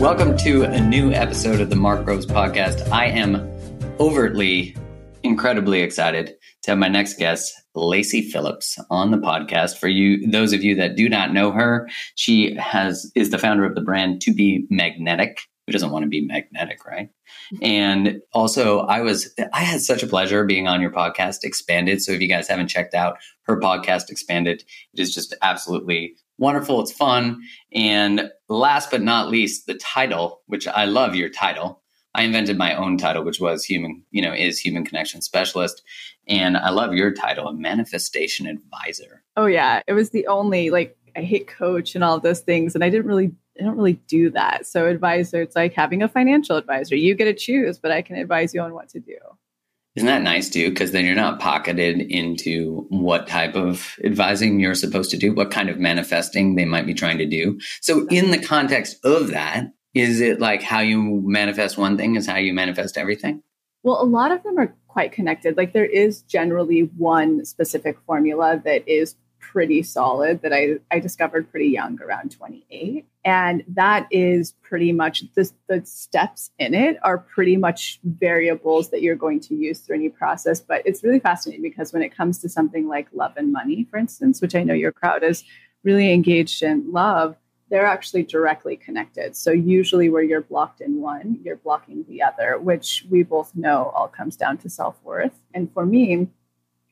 Welcome to a new episode of the Mark Groves podcast. I am overtly, incredibly excited to have my next guest, Lacy Phillips, on the podcast. For you, those of you that do not know her, she has is the founder of the brand To Be Magnetic. Who doesn't want to be magnetic, right? And also, I was I had such a pleasure being on your podcast, Expanded. So if you guys haven't checked out her podcast, Expanded, it is just absolutely wonderful. It's fun. And last but not least, the title, which I love your title. I invented my own title, which was human, you know, is human connection specialist. And I love your title, a manifestation advisor. Oh yeah. It was the only like I hate coach and all those things. And I didn't really I don't really do that. So advisor, it's like having a financial advisor. You get to choose, but I can advise you on what to do. Isn't that nice too? Because then you're not pocketed into what type of advising you're supposed to do, what kind of manifesting they might be trying to do. So, in the context of that, is it like how you manifest one thing is how you manifest everything? Well, a lot of them are quite connected. Like, there is generally one specific formula that is pretty solid that I, I discovered pretty young, around 28. And that is pretty much the, the steps in it are pretty much variables that you're going to use through any process. But it's really fascinating because when it comes to something like love and money, for instance, which I know your crowd is really engaged in love, they're actually directly connected. So usually where you're blocked in one, you're blocking the other, which we both know all comes down to self-worth. And for me,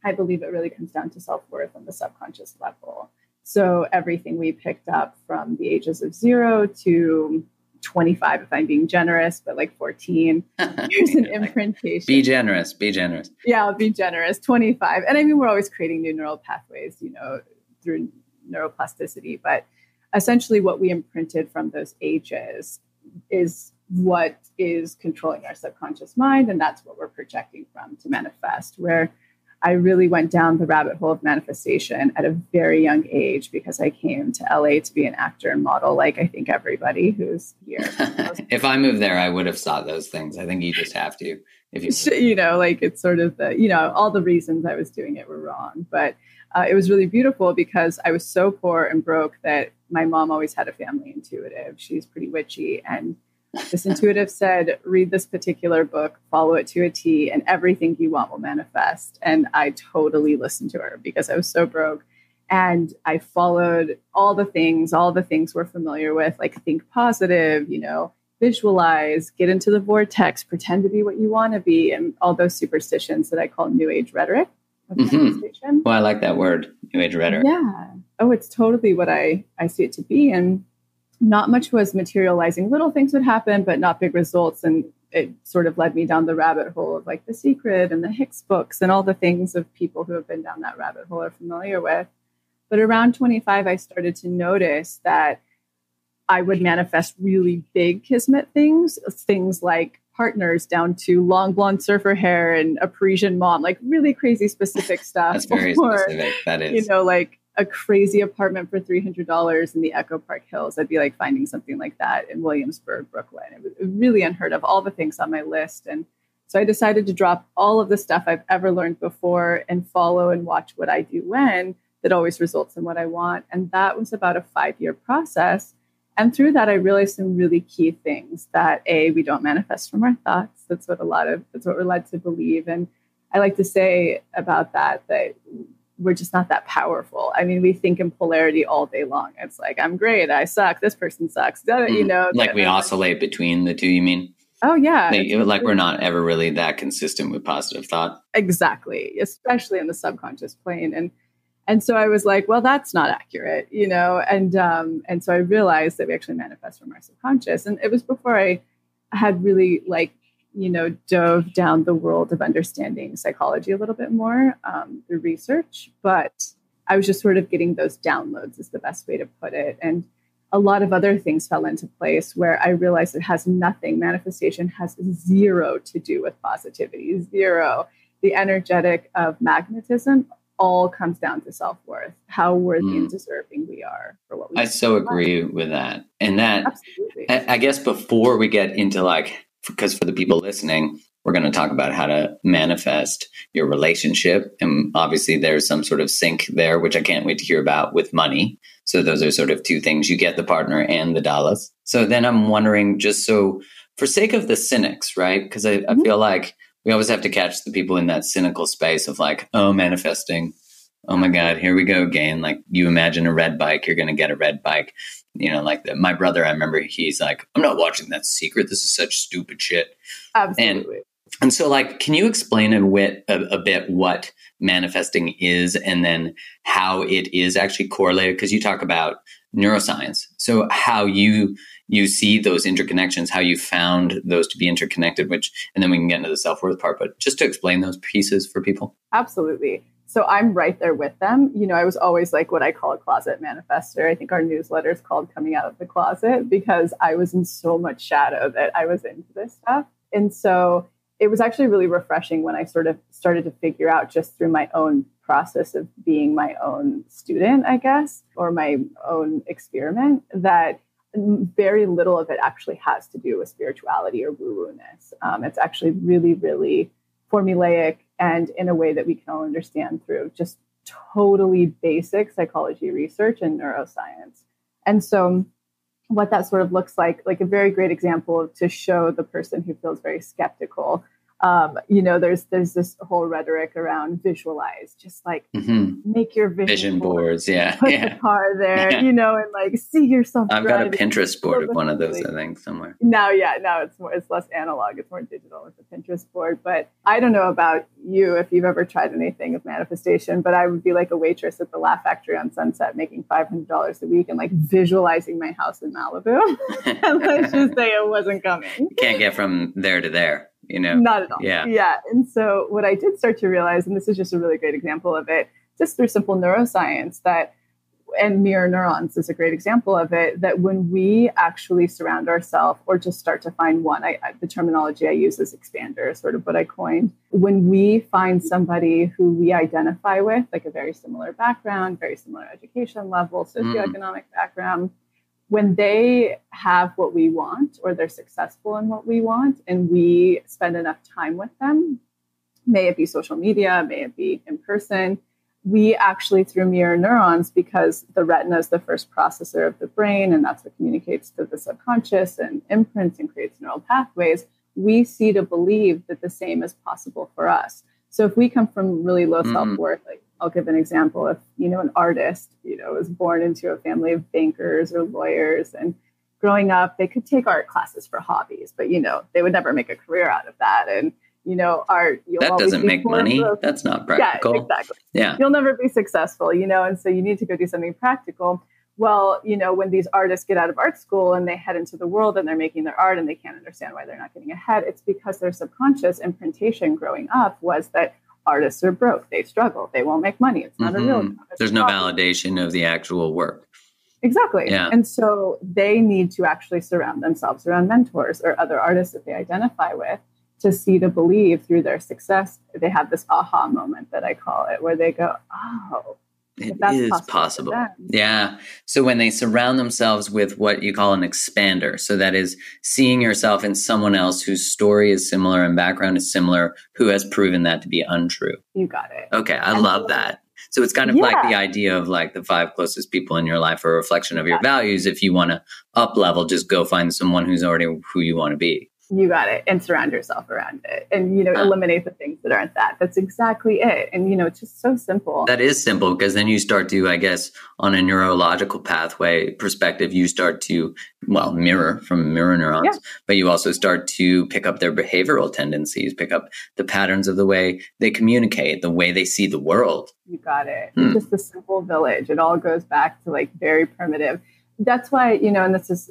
I believe it really comes down to self worth on the subconscious level. So everything we picked up from the ages of zero to 25, if I'm being generous, but like 14, here's an imprintation. Be generous, be generous. Yeah, I'll be generous. 25. And I mean, we're always creating new neural pathways, you know, through neuroplasticity. But essentially, what we imprinted from those ages is what is controlling our subconscious mind. And that's what we're projecting from to manifest. Where I really went down the rabbit hole of manifestation at a very young age because I came to LA to be an actor and model, like I think everybody who's here. if I moved there, I would have sought those things. I think you just have to. If you, you know, like it's sort of the, you know, all the reasons I was doing it were wrong, but uh, it was really beautiful because I was so poor and broke that my mom always had a family intuitive. She's pretty witchy and this intuitive said, read this particular book, follow it to a T, and everything you want will manifest. And I totally listened to her because I was so broke. And I followed all the things, all the things we're familiar with, like think positive, you know, visualize, get into the vortex, pretend to be what you want to be, and all those superstitions that I call New Age rhetoric. Mm-hmm. Well, I like that word, New Age rhetoric. Yeah. Oh, it's totally what I, I see it to be. And not much was materializing. Little things would happen, but not big results. And it sort of led me down the rabbit hole of like The Secret and the Hicks books and all the things of people who have been down that rabbit hole are familiar with. But around 25, I started to notice that I would manifest really big kismet things, things like partners down to long blonde surfer hair and a Parisian mom, like really crazy specific stuff. That's very or, specific. That is. You know, like a crazy apartment for $300 in the Echo Park Hills. I'd be like finding something like that in Williamsburg, Brooklyn. It was really unheard of, all the things on my list. And so I decided to drop all of the stuff I've ever learned before and follow and watch what I do when that always results in what I want. And that was about a five year process. And through that, I realized some really key things that A, we don't manifest from our thoughts. That's what a lot of, that's what we're led to believe. And I like to say about that, that we're just not that powerful. I mean, we think in polarity all day long. It's like, I'm great, I suck, this person sucks. You mm-hmm. know, like we oscillate between the two, you mean? Oh, yeah. Like, like, we're not ever really that consistent with positive thought. Exactly, especially in the subconscious plane. And and so I was like, well, that's not accurate, you know. And um, and so I realized that we actually manifest from our subconscious. And it was before I had really like you know, dove down the world of understanding psychology a little bit more um, through research. But I was just sort of getting those downloads, is the best way to put it. And a lot of other things fell into place where I realized it has nothing, manifestation has zero to do with positivity, zero. The energetic of magnetism all comes down to self worth, how worthy mm. and deserving we are for what we I so agree with that. And that, I, I guess before we get into like because for the people listening, we're going to talk about how to manifest your relationship. And obviously, there's some sort of sync there, which I can't wait to hear about with money. So, those are sort of two things you get the partner and the dollars. So, then I'm wondering just so for sake of the cynics, right? Because I, I, mm-hmm. feel like we always have to catch the people in that cynical space of like, oh, manifesting. Oh my God, here we go again. Like you imagine a red bike, you're going to get a red bike. You know, like the, my brother, I remember he's like, I'm not watching that secret. This is such stupid shit. Absolutely. And, and so, like, can you explain a, wit, a, a bit what manifesting is and then how it is actually correlated? Because you talk about neuroscience. So, how you you see those interconnections, how you found those to be interconnected, which, and then we can get into the self worth part, but just to explain those pieces for people. Absolutely. So I'm right there with them. You know, I was always like what I call a closet manifester. I think our newsletter is called Coming Out of the Closet because I was in so much shadow that I was into this stuff. And so it was actually really refreshing when I sort of started to figure out just through my own process of being my own student, I guess, or my own experiment, that very little of it actually has to do with spirituality or woo woo ness. Um, it's actually really, really formulaic and in a way that we can all understand through just totally basic psychology research and neuroscience. And so, what that sort of looks like, like a very great example to show the person who feels very skeptical um, you know, there's there's this whole rhetoric around visualize, just like mm-hmm. make your vision, vision board, boards, yeah, put yeah. the car there, yeah. you know, and like see yourself. I've got a Pinterest board of one of those, I think, somewhere. Now, yeah, now it's more, it's less analog, it's more digital with the Pinterest board. But I don't know about you if you've ever tried anything of manifestation, but I would be like a waitress at the Laugh Factory on Sunset, making five hundred dollars a week and like visualizing my house in Malibu. and let's just say it wasn't coming. Can't get from there to there you know not at all yeah yeah and so what i did start to realize and this is just a really great example of it just through simple neuroscience that and mirror neurons is a great example of it that when we actually surround ourselves or just start to find one I, I, the terminology i use is expander sort of what i coined when we find somebody who we identify with like a very similar background very similar education level mm. socioeconomic mm. background when they have what we want or they're successful in what we want and we spend enough time with them, may it be social media, may it be in person, we actually through mirror neurons, because the retina is the first processor of the brain and that's what communicates to the subconscious and imprints and creates neural pathways, we see to believe that the same is possible for us. So if we come from really low mm-hmm. self-worth, like I'll give an example. If you know an artist, you know, was born into a family of bankers or lawyers, and growing up, they could take art classes for hobbies, but you know, they would never make a career out of that. And you know, art that doesn't make money. That's not practical. Yeah, exactly. Yeah, you'll never be successful. You know, and so you need to go do something practical. Well, you know, when these artists get out of art school and they head into the world and they're making their art and they can't understand why they're not getting ahead, it's because their subconscious imprintation growing up was that artists are broke. They struggle. They won't make money. It's not mm-hmm. a real job. There's no validation of the actual work. Exactly. Yeah. And so they need to actually surround themselves around mentors or other artists that they identify with to see to believe through their success. They have this aha moment that I call it, where they go, oh, it is possible. possible. Yeah. So when they surround themselves with what you call an expander, so that is seeing yourself in someone else whose story is similar and background is similar, who has proven that to be untrue. You got it. Okay. I and love that. So it's kind of yeah. like the idea of like the five closest people in your life are a reflection of your values. If you want to up level, just go find someone who's already who you want to be you got it and surround yourself around it and you know eliminate the things that aren't that. That's exactly it and you know it's just so simple. That is simple because then you start to i guess on a neurological pathway perspective you start to well mirror from mirror neurons yeah. but you also start to pick up their behavioral tendencies pick up the patterns of the way they communicate the way they see the world. You got it. Hmm. just the simple village. It all goes back to like very primitive. That's why you know and this is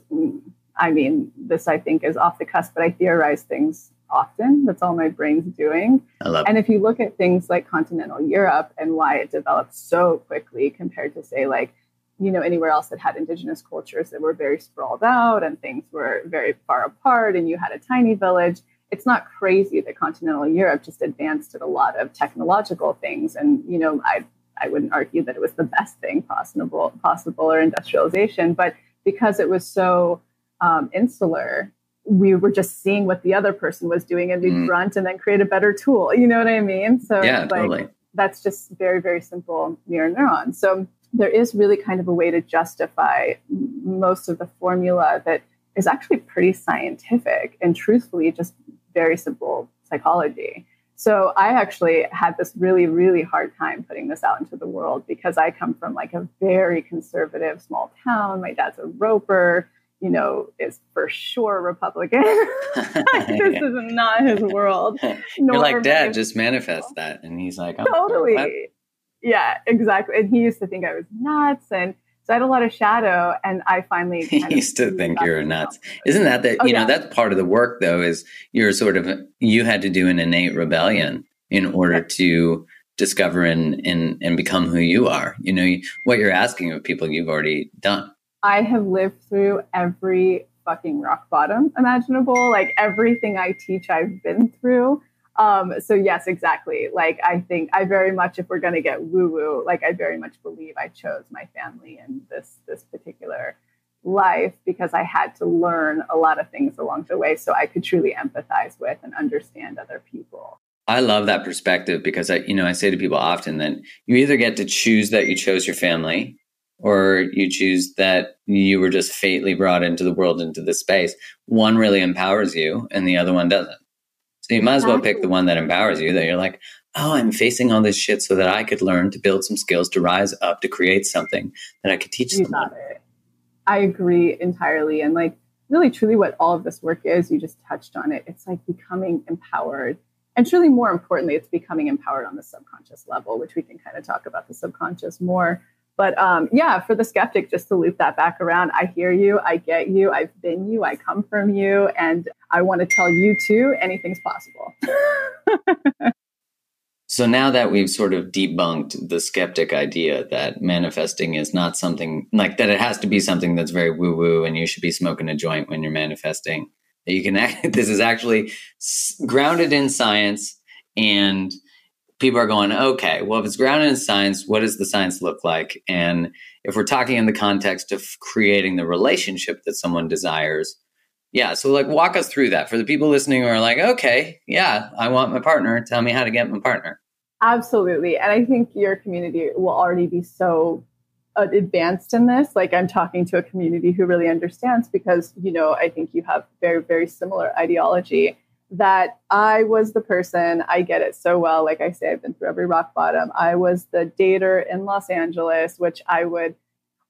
I mean, this I think is off the cusp, but I theorize things often. That's all my brain's doing. and if you look at things like continental Europe and why it developed so quickly compared to, say, like, you know, anywhere else that had indigenous cultures that were very sprawled out and things were very far apart and you had a tiny village, it's not crazy that continental Europe just advanced at a lot of technological things. And, you know, I I wouldn't argue that it was the best thing possible possible or industrialization, but because it was so um, insular we were just seeing what the other person was doing and we mm. grunt and then create a better tool. You know what I mean? So yeah, like, totally. that's just very, very simple mirror neuron. So there is really kind of a way to justify most of the formula that is actually pretty scientific and truthfully just very simple psychology. So I actually had this really, really hard time putting this out into the world because I come from like a very conservative small town. My dad's a roper you know, is for sure Republican. this yeah. is not his world. You're like, Dad, just manifest that. And he's like, totally. What? Yeah, exactly. And he used to think I was nuts. And so I had a lot of shadow. And I finally he used to think you're nuts. Isn't that that, oh, you yeah. know, that's part of the work though, is you're sort of, you had to do an innate rebellion in order yeah. to discover and, and, and become who you are. You know, what you're asking of people you've already done. I have lived through every fucking rock bottom imaginable. Like everything I teach, I've been through. Um, so yes, exactly. Like I think I very much, if we're to get woo woo, like I very much believe I chose my family and this this particular life because I had to learn a lot of things along the way, so I could truly empathize with and understand other people. I love that perspective because I, you know, I say to people often that you either get to choose that you chose your family or you choose that you were just fatally brought into the world, into this space, one really empowers you and the other one doesn't. So you might as well pick the one that empowers you that you're like, oh, I'm facing all this shit so that I could learn to build some skills to rise up, to create something that I could teach you someone. I agree entirely. And like, really, truly, what all of this work is, you just touched on it. It's like becoming empowered. And truly, more importantly, it's becoming empowered on the subconscious level, which we can kind of talk about the subconscious more but um, yeah, for the skeptic, just to loop that back around, I hear you, I get you, I've been you, I come from you, and I want to tell you too, anything's possible. so now that we've sort of debunked the skeptic idea that manifesting is not something like that, it has to be something that's very woo woo, and you should be smoking a joint when you're manifesting. You can, act, this is actually grounded in science and people are going, okay, well, if it's grounded in science, what does the science look like? And if we're talking in the context of creating the relationship that someone desires, yeah. So, like, walk us through that for the people listening who are like, okay, yeah, I want my partner. Tell me how to get my partner. Absolutely. And I think your community will already be so uh, advanced in this. Like, I'm talking to a community who really understands because, you know, I think you have very, very similar ideology that I was the person, I get it so well. Like I say, I've been through every rock bottom. I was the dater in Los Angeles, which I would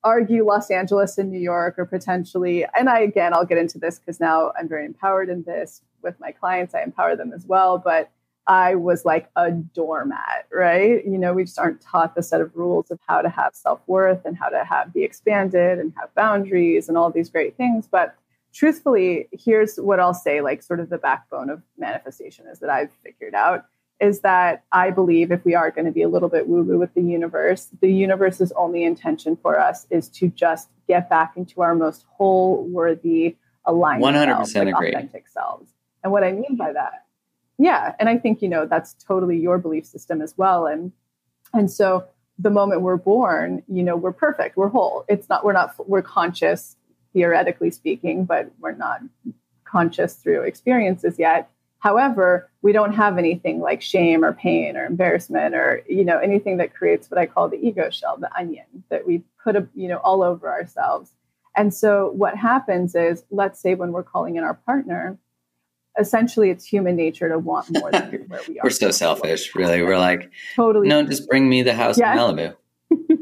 argue Los Angeles and New York or potentially, and I, again, I'll get into this because now I'm very empowered in this with my clients. I empower them as well. But I was like a doormat, right? You know, we just aren't taught the set of rules of how to have self worth and how to have be expanded and have boundaries and all these great things. But truthfully, here's what I'll say like, sort of the backbone of manifestation is that I've figured out is that I believe if we are going to be a little bit woo woo with the universe, the universe's only intention for us is to just get back into our most whole, worthy, aligned, 100% selves, like authentic selves. And what I mean by that, yeah, and I think you know that's totally your belief system as well. And and so the moment we're born, you know, we're perfect, we're whole. It's not we're not we're conscious theoretically speaking, but we're not conscious through experiences yet. However, we don't have anything like shame or pain or embarrassment or you know anything that creates what I call the ego shell, the onion that we put a, you know all over ourselves. And so what happens is, let's say when we're calling in our partner, essentially it's human nature to want more than where we are. we're so selfish, really. We're like, totally. No, just bring me the house yeah. in Malibu.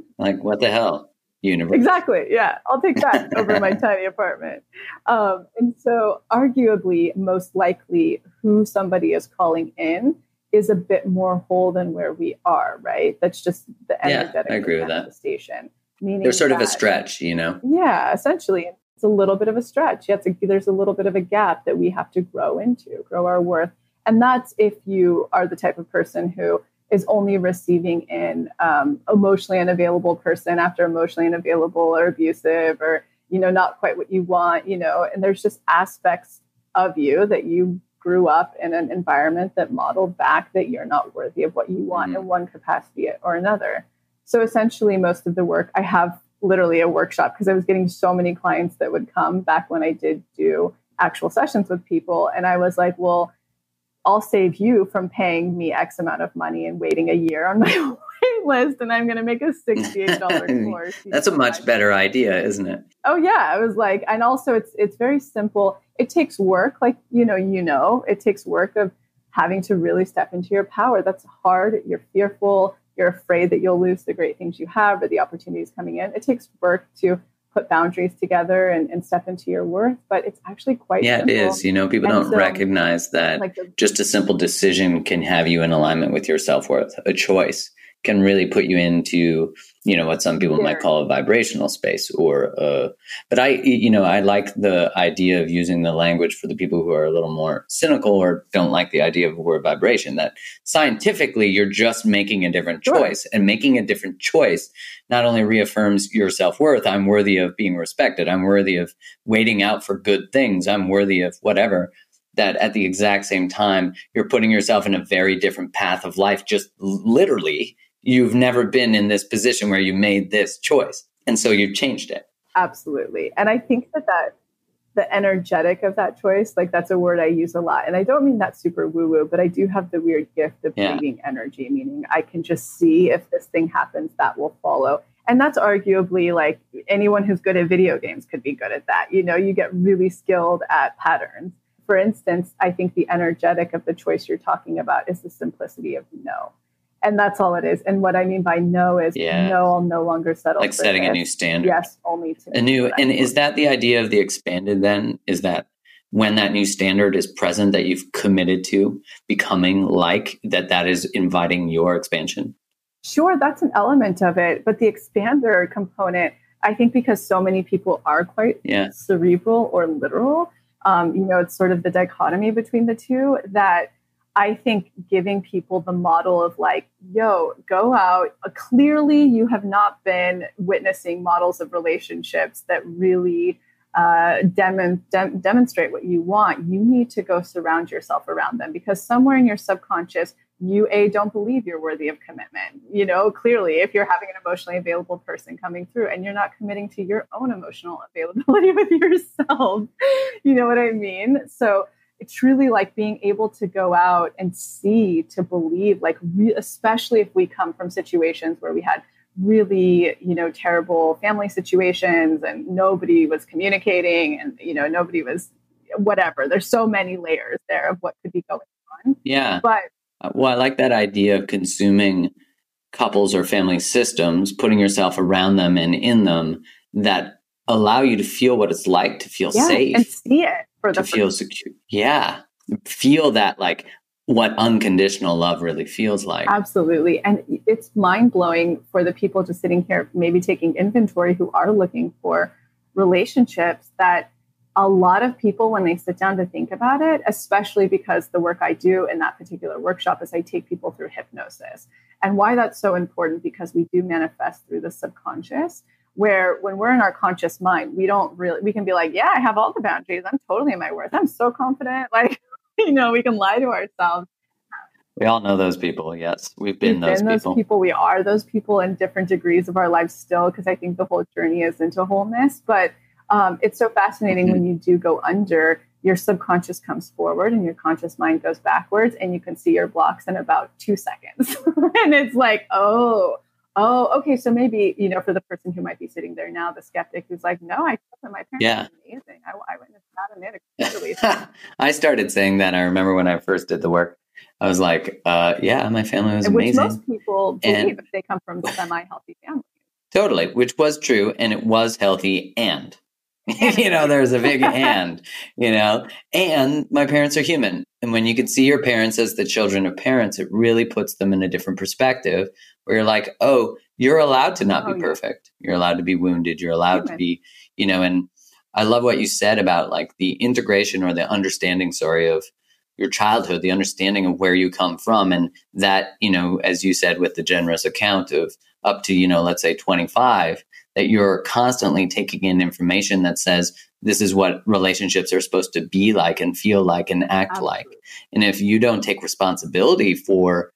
like, what the hell? Universe. Exactly. Yeah. I'll take that over my tiny apartment. Um, and so, arguably, most likely, who somebody is calling in is a bit more whole than where we are, right? That's just the energetic yeah, I agree with that. station. Meaning there's sort that, of a stretch, you know? Yeah, essentially. It's a little bit of a stretch. Yeah, a, there's a little bit of a gap that we have to grow into, grow our worth. And that's if you are the type of person who is only receiving in um, emotionally unavailable person after emotionally unavailable or abusive or you know not quite what you want you know and there's just aspects of you that you grew up in an environment that modeled back that you're not worthy of what you want mm-hmm. in one capacity or another so essentially most of the work i have literally a workshop because i was getting so many clients that would come back when i did do actual sessions with people. And I was like, well, I'll save you from paying me X amount of money and waiting a year on my wait list, and I'm going to make a $68 course. That's a much better idea, isn't it? Oh yeah, I was like, and also it's it's very simple. It takes work, like you know, you know, it takes work of having to really step into your power. That's hard. You're fearful. You're afraid that you'll lose the great things you have or the opportunities coming in. It takes work to put boundaries together and, and step into your worth but it's actually quite yeah simple. it is you know people and don't so, recognize that like the, just a simple decision can have you in alignment with your self-worth a choice can really put you into you know what some people might call a vibrational space or uh but i you know i like the idea of using the language for the people who are a little more cynical or don't like the idea of the word vibration that scientifically you're just making a different choice sure. and making a different choice not only reaffirms your self-worth i'm worthy of being respected i'm worthy of waiting out for good things i'm worthy of whatever that at the exact same time you're putting yourself in a very different path of life just literally you've never been in this position where you made this choice. And so you've changed it. Absolutely. And I think that that the energetic of that choice, like that's a word I use a lot. And I don't mean that super woo woo, but I do have the weird gift of yeah. reading energy, meaning I can just see if this thing happens, that will follow. And that's arguably like anyone who's good at video games could be good at that. You know, you get really skilled at patterns. For instance, I think the energetic of the choice you're talking about is the simplicity of no and that's all it is. And what I mean by no is yeah. no, I'll no longer settle. Like setting this. a new standard. Yes, only to a new. And is that the idea of the expanded? Then is that when that new standard is present, that you've committed to becoming like that? That is inviting your expansion. Sure, that's an element of it, but the expander component, I think, because so many people are quite yeah. cerebral or literal. Um, you know, it's sort of the dichotomy between the two that I think giving people the model of like, yo, go out. Uh, clearly, you have not been witnessing models of relationships that really uh, dem- dem- demonstrate what you want. You need to go surround yourself around them because somewhere in your subconscious, you a don't believe you're worthy of commitment. You know, clearly, if you're having an emotionally available person coming through and you're not committing to your own emotional availability with yourself, you know what I mean? So it's really like being able to go out and see to believe like re- especially if we come from situations where we had really you know terrible family situations and nobody was communicating and you know nobody was whatever. There's so many layers there of what could be going on. Yeah. But uh, well i like that idea of consuming couples or family systems putting yourself around them and in them that allow you to feel what it's like to feel yeah, safe. and see it for the to feel secure. Yeah, feel that like what unconditional love really feels like. Absolutely, and it's mind blowing for the people just sitting here, maybe taking inventory, who are looking for relationships that. A lot of people, when they sit down to think about it, especially because the work I do in that particular workshop is I take people through hypnosis. And why that's so important because we do manifest through the subconscious where when we're in our conscious mind, we don't really, we can be like, yeah, I have all the boundaries. I'm totally in my worth. I'm so confident. Like, you know, we can lie to ourselves. We all know those people. Yes, we've been, we've those, been people. people. We are those people in different degrees of our lives still, because I think the whole journey is into wholeness. But um, it's so fascinating mm-hmm. when you do go under, your subconscious comes forward and your conscious mind goes backwards, and you can see your blocks in about two seconds. and it's like, oh, oh, okay, so maybe, you know, for the person who might be sitting there now, the skeptic who's like, no, I that my parents yeah. amazing. I, I witnessed that and it I started saying that. I remember when I first did the work, I was like, uh, yeah, my family was amazing." which amazing. most people believe and, if they come from semi-healthy families. Totally, which was true, and it was healthy and. you know, there's a big and, you know, and my parents are human. And when you can see your parents as the children of parents, it really puts them in a different perspective where you're like, oh, you're allowed to not oh, be perfect. You're allowed to be wounded. You're allowed to be, you know, and I love what you said about like the integration or the understanding, sorry, of your childhood, the understanding of where you come from. And that, you know, as you said, with the generous account of up to, you know, let's say 25, that you're constantly taking in information that says, this is what relationships are supposed to be like and feel like and act Absolutely. like. And if you don't take responsibility for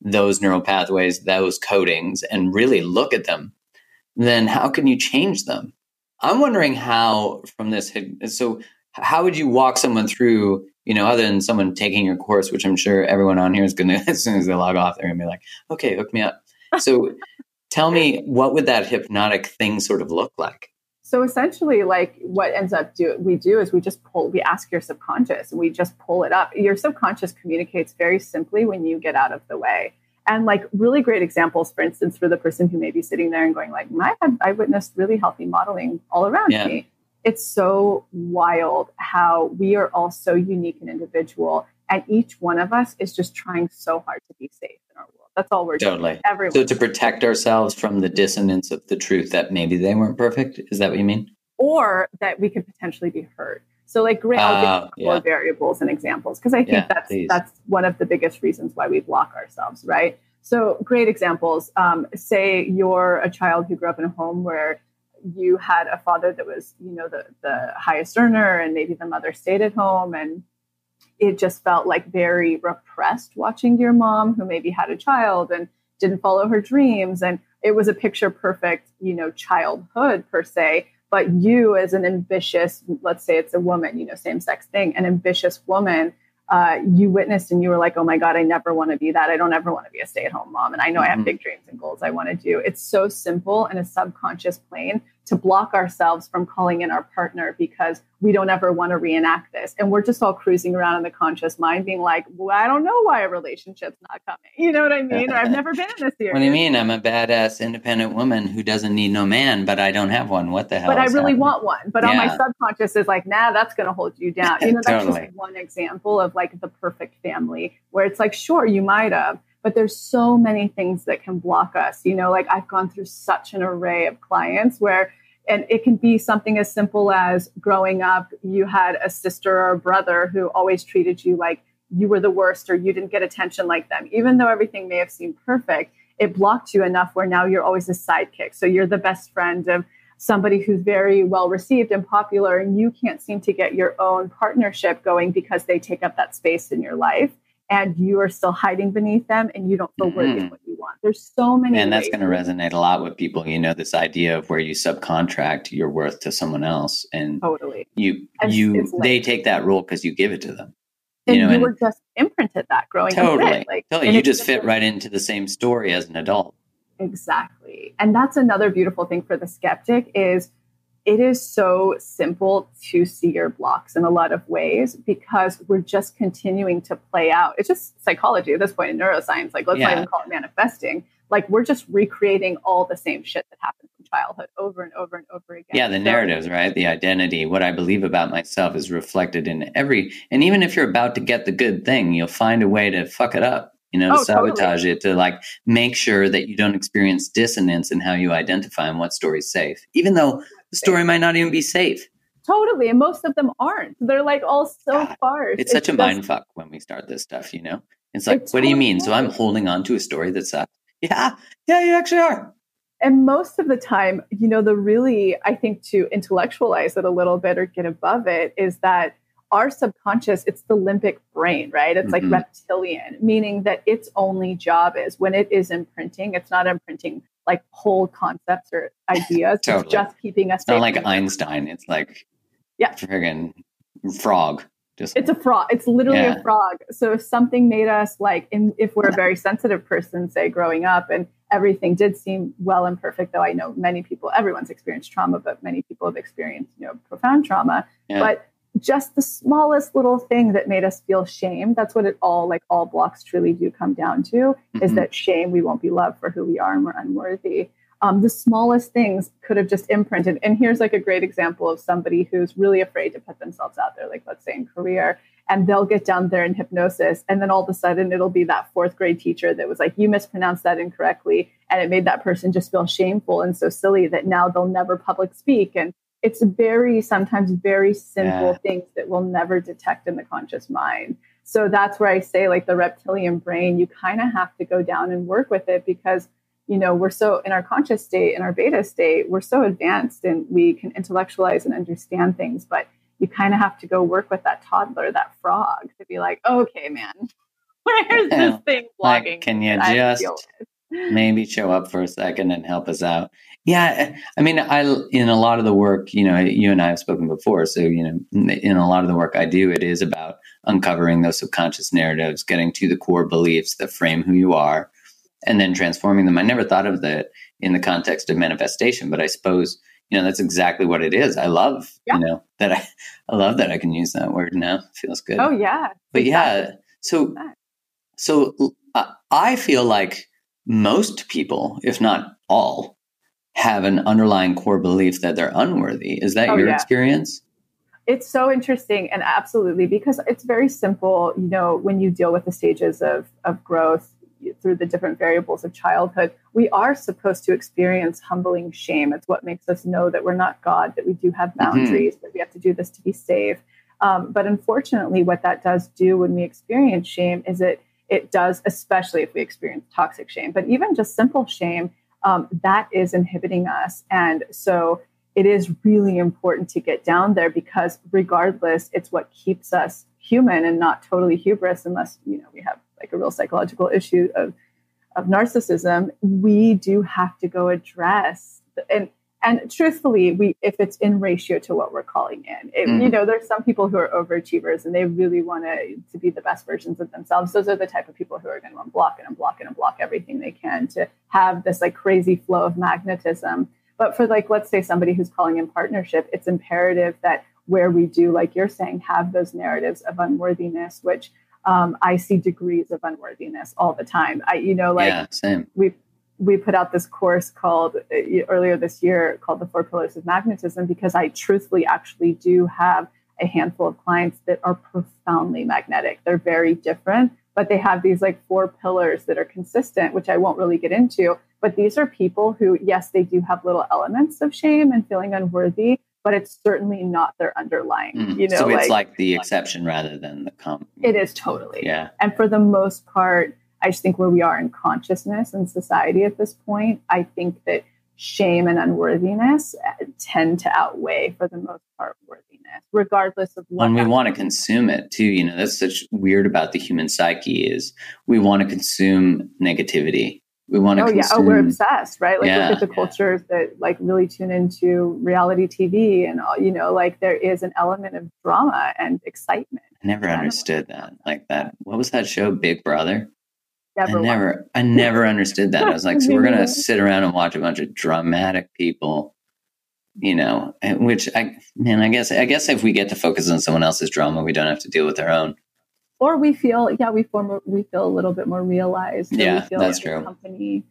those neural pathways, those codings, and really look at them, then how can you change them? I'm wondering how from this. So, how would you walk someone through, you know, other than someone taking your course, which I'm sure everyone on here is going to, as soon as they log off, they're going to be like, okay, hook me up. So tell me, what would that hypnotic thing sort of look like? So essentially, like what ends up do we do is we just pull, we ask your subconscious, and we just pull it up. Your subconscious communicates very simply when you get out of the way. And like really great examples, for instance, for the person who may be sitting there and going like, "I I witnessed really healthy modeling all around yeah. me." It's so wild how we are all so unique and individual, and each one of us is just trying so hard to be safe in our world. That's all we're totally. doing. Everyone. So to protect ourselves from the dissonance of the truth that maybe they weren't perfect. Is that what you mean? Or that we could potentially be hurt. So, like, great, I'll give uh, yeah. variables and examples because I think yeah, that's please. that's one of the biggest reasons why we block ourselves, right? So, great examples. Um, say you're a child who grew up in a home where you had a father that was, you know, the the highest earner, and maybe the mother stayed at home, and it just felt like very repressed watching your mom, who maybe had a child and didn't follow her dreams, and it was a picture perfect, you know, childhood per se but you, as an ambitious, let's say it's a woman, you know, same sex thing, an ambitious woman, uh, you witnessed and you were like, oh my God, I never want to be that. I don't ever want to be a stay at home mom. And I know mm-hmm. I have mm-hmm. big dreams and goals I want to do. It's so simple in a subconscious plane to block ourselves from calling in our partner because we don't ever want to reenact this. And we're just all cruising around in the conscious mind being like, well, I don't know why a relationship's not coming. You know what I mean? Or I've never been in this series. What do you mean? I'm a badass independent woman who doesn't need no man, but I don't have one. What the hell? But I really happening? want one. But yeah. on my subconscious is like, nah, that's going to hold you down. You know, that's totally. just one example of like the perfect family where it's like, sure, you might have, but there's so many things that can block us. You know, like I've gone through such an array of clients where and it can be something as simple as growing up you had a sister or a brother who always treated you like you were the worst or you didn't get attention like them even though everything may have seemed perfect it blocked you enough where now you're always a sidekick so you're the best friend of somebody who's very well received and popular and you can't seem to get your own partnership going because they take up that space in your life and you are still hiding beneath them and you don't feel mm-hmm. worthy of what you want. There's so many. And that's going to resonate a lot with people. You know, this idea of where you subcontract your worth to someone else, and totally you you they take that role because you give it to them. You and know, you and were just imprinted that growing totally. Like, totally, you just fit right into the same story as an adult. Exactly, and that's another beautiful thing for the skeptic is it is so simple to see your blocks in a lot of ways because we're just continuing to play out. It's just psychology at this point in neuroscience. Like, let's yeah. not even call it manifesting. Like, we're just recreating all the same shit that happened from childhood over and over and over again. Yeah, the so, narratives, right? The identity, what I believe about myself is reflected in every. And even if you're about to get the good thing, you'll find a way to fuck it up you know, to oh, sabotage totally. it, to like make sure that you don't experience dissonance in how you identify and what story's safe, even though the story might not even be safe. Totally. And most of them aren't. They're like all so God, far. It's, it's such a mind fuck when we start this stuff, you know? It's like, it's what do you mean? So I'm holding on to a story that sucks. Yeah, yeah, you actually are. And most of the time, you know, the really, I think to intellectualize it a little bit or get above it is that our subconscious, it's the limbic brain, right? It's mm-hmm. like reptilian, meaning that its only job is when it is imprinting, it's not imprinting like whole concepts or ideas. totally. It's just keeping us. It's not like Einstein. It's like yeah, friggin' frog. Just it's a frog. It's literally yeah. a frog. So if something made us like, in, if we're a very sensitive person, say growing up, and everything did seem well and perfect, though I know many people, everyone's experienced trauma, but many people have experienced you know profound trauma. Yeah. But just the smallest little thing that made us feel shame. That's what it all like all blocks truly do come down to mm-hmm. is that shame we won't be loved for who we are and we're unworthy. Um, the smallest things could have just imprinted. And here's like a great example of somebody who's really afraid to put themselves out there like let's say in career and they'll get down there in hypnosis and then all of a sudden it'll be that fourth grade teacher that was like you mispronounced that incorrectly and it made that person just feel shameful and so silly that now they'll never public speak and it's very sometimes very simple yeah. things that we'll never detect in the conscious mind. So that's where i say like the reptilian brain you kind of have to go down and work with it because you know we're so in our conscious state in our beta state we're so advanced and we can intellectualize and understand things but you kind of have to go work with that toddler that frog to be like okay man where's this thing blogging like, can you just maybe show up for a second and help us out. Yeah, I mean, I in a lot of the work, you know, you and I have spoken before, so you know, in a lot of the work I do, it is about uncovering those subconscious narratives, getting to the core beliefs that frame who you are, and then transforming them. I never thought of that in the context of manifestation, but I suppose you know that's exactly what it is. I love yeah. you know that I I love that I can use that word now. It feels good. Oh yeah, but exactly. yeah, so so uh, I feel like most people, if not all, have an underlying core belief that they're unworthy. Is that oh, your yeah. experience? It's so interesting and absolutely because it's very simple, you know, when you deal with the stages of, of growth through the different variables of childhood, we are supposed to experience humbling shame. It's what makes us know that we're not God, that we do have mm-hmm. boundaries, mm-hmm. that we have to do this to be safe. Um, but unfortunately, what that does do when we experience shame is it it does, especially if we experience toxic shame, but even just simple shame, um, that is inhibiting us. And so it is really important to get down there because regardless, it's what keeps us human and not totally hubris unless, you know, we have like a real psychological issue of, of narcissism. We do have to go address and and truthfully we if it's in ratio to what we're calling in it, mm. you know there's some people who are overachievers and they really want to to be the best versions of themselves those are the type of people who are going to unblock and unblock and unblock everything they can to have this like crazy flow of magnetism but for like let's say somebody who's calling in partnership it's imperative that where we do like you're saying have those narratives of unworthiness which um, I see degrees of unworthiness all the time. I, you know, like yeah, same. we we put out this course called uh, earlier this year called the four pillars of magnetism because i truthfully actually do have a handful of clients that are profoundly magnetic. They're very different but they have these like four pillars that are consistent which i won't really get into. But these are people who yes they do have little elements of shame and feeling unworthy but it's certainly not their underlying mm, you know so it's like, like the exception rather than the common it is totally. Yeah. And for the most part I just think where we are in consciousness and society at this point, I think that shame and unworthiness uh, tend to outweigh, for the most part, worthiness, regardless of what. When we want to consume it too, you know, that's such weird about the human psyche is we want to consume negativity. We want to. Oh consume, yeah. Oh, we're obsessed, right? Like yeah, look at the cultures yeah. that like really tune into reality TV, and all. You know, like there is an element of drama and excitement. I never understood that. Like that. What was that show, Big Brother? Never I never, I never understood that. I was like, so we're gonna sit around and watch a bunch of dramatic people, you know, eh, which I, man, I guess, I guess if we get to focus on someone else's drama, we don't have to deal with our own. Or we feel, yeah, we form, we feel a little bit more realized. Yeah, that's true. Company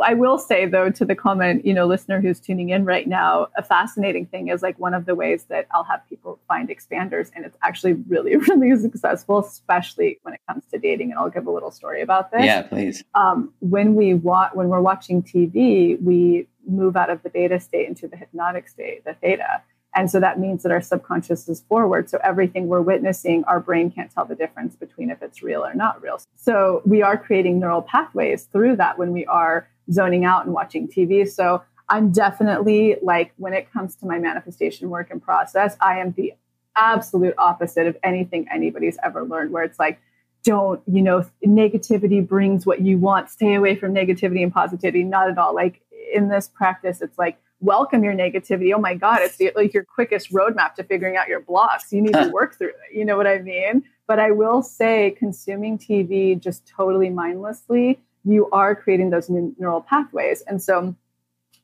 I will say though to the comment, you know, listener who's tuning in right now, a fascinating thing is like one of the ways that I'll have people find expanders, and it's actually really, really successful, especially when it comes to dating. And I'll give a little story about this. Yeah, please. Um, when we wa- when we're watching TV, we move out of the beta state into the hypnotic state, the theta. And so that means that our subconscious is forward. So everything we're witnessing, our brain can't tell the difference between if it's real or not real. So we are creating neural pathways through that when we are zoning out and watching TV. So I'm definitely like, when it comes to my manifestation work and process, I am the absolute opposite of anything anybody's ever learned, where it's like, don't, you know, negativity brings what you want. Stay away from negativity and positivity. Not at all. Like in this practice, it's like, welcome your negativity. Oh my God, it's the, like your quickest roadmap to figuring out your blocks. You need to work through it. You know what I mean? But I will say, consuming TV just totally mindlessly, you are creating those neural pathways. And so,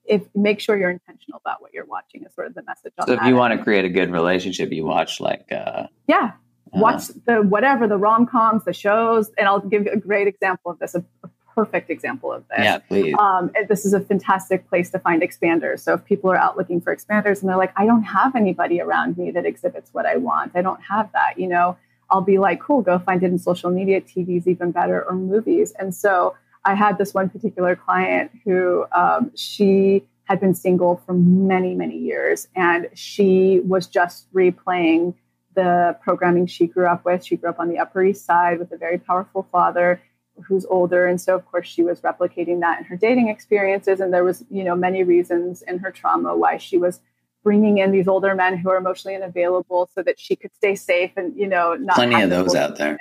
if make sure you're intentional about what you're watching is sort of the message. so, if you want to create a good relationship, you watch like uh, yeah, watch the whatever the rom coms, the shows, and I'll give you a great example of this. A, a perfect example of this. Yeah, please. Um, this is a fantastic place to find expanders. So if people are out looking for expanders and they're like, I don't have anybody around me that exhibits what I want, I don't have that, you know, I'll be like, cool, go find it in social media. TV's even better, or movies. And so I had this one particular client who um, she had been single for many, many years, and she was just replaying the programming she grew up with. She grew up on the Upper East Side with a very powerful father who's older and so of course she was replicating that in her dating experiences and there was you know many reasons in her trauma why she was bringing in these older men who are emotionally unavailable so that she could stay safe and you know not plenty of those out there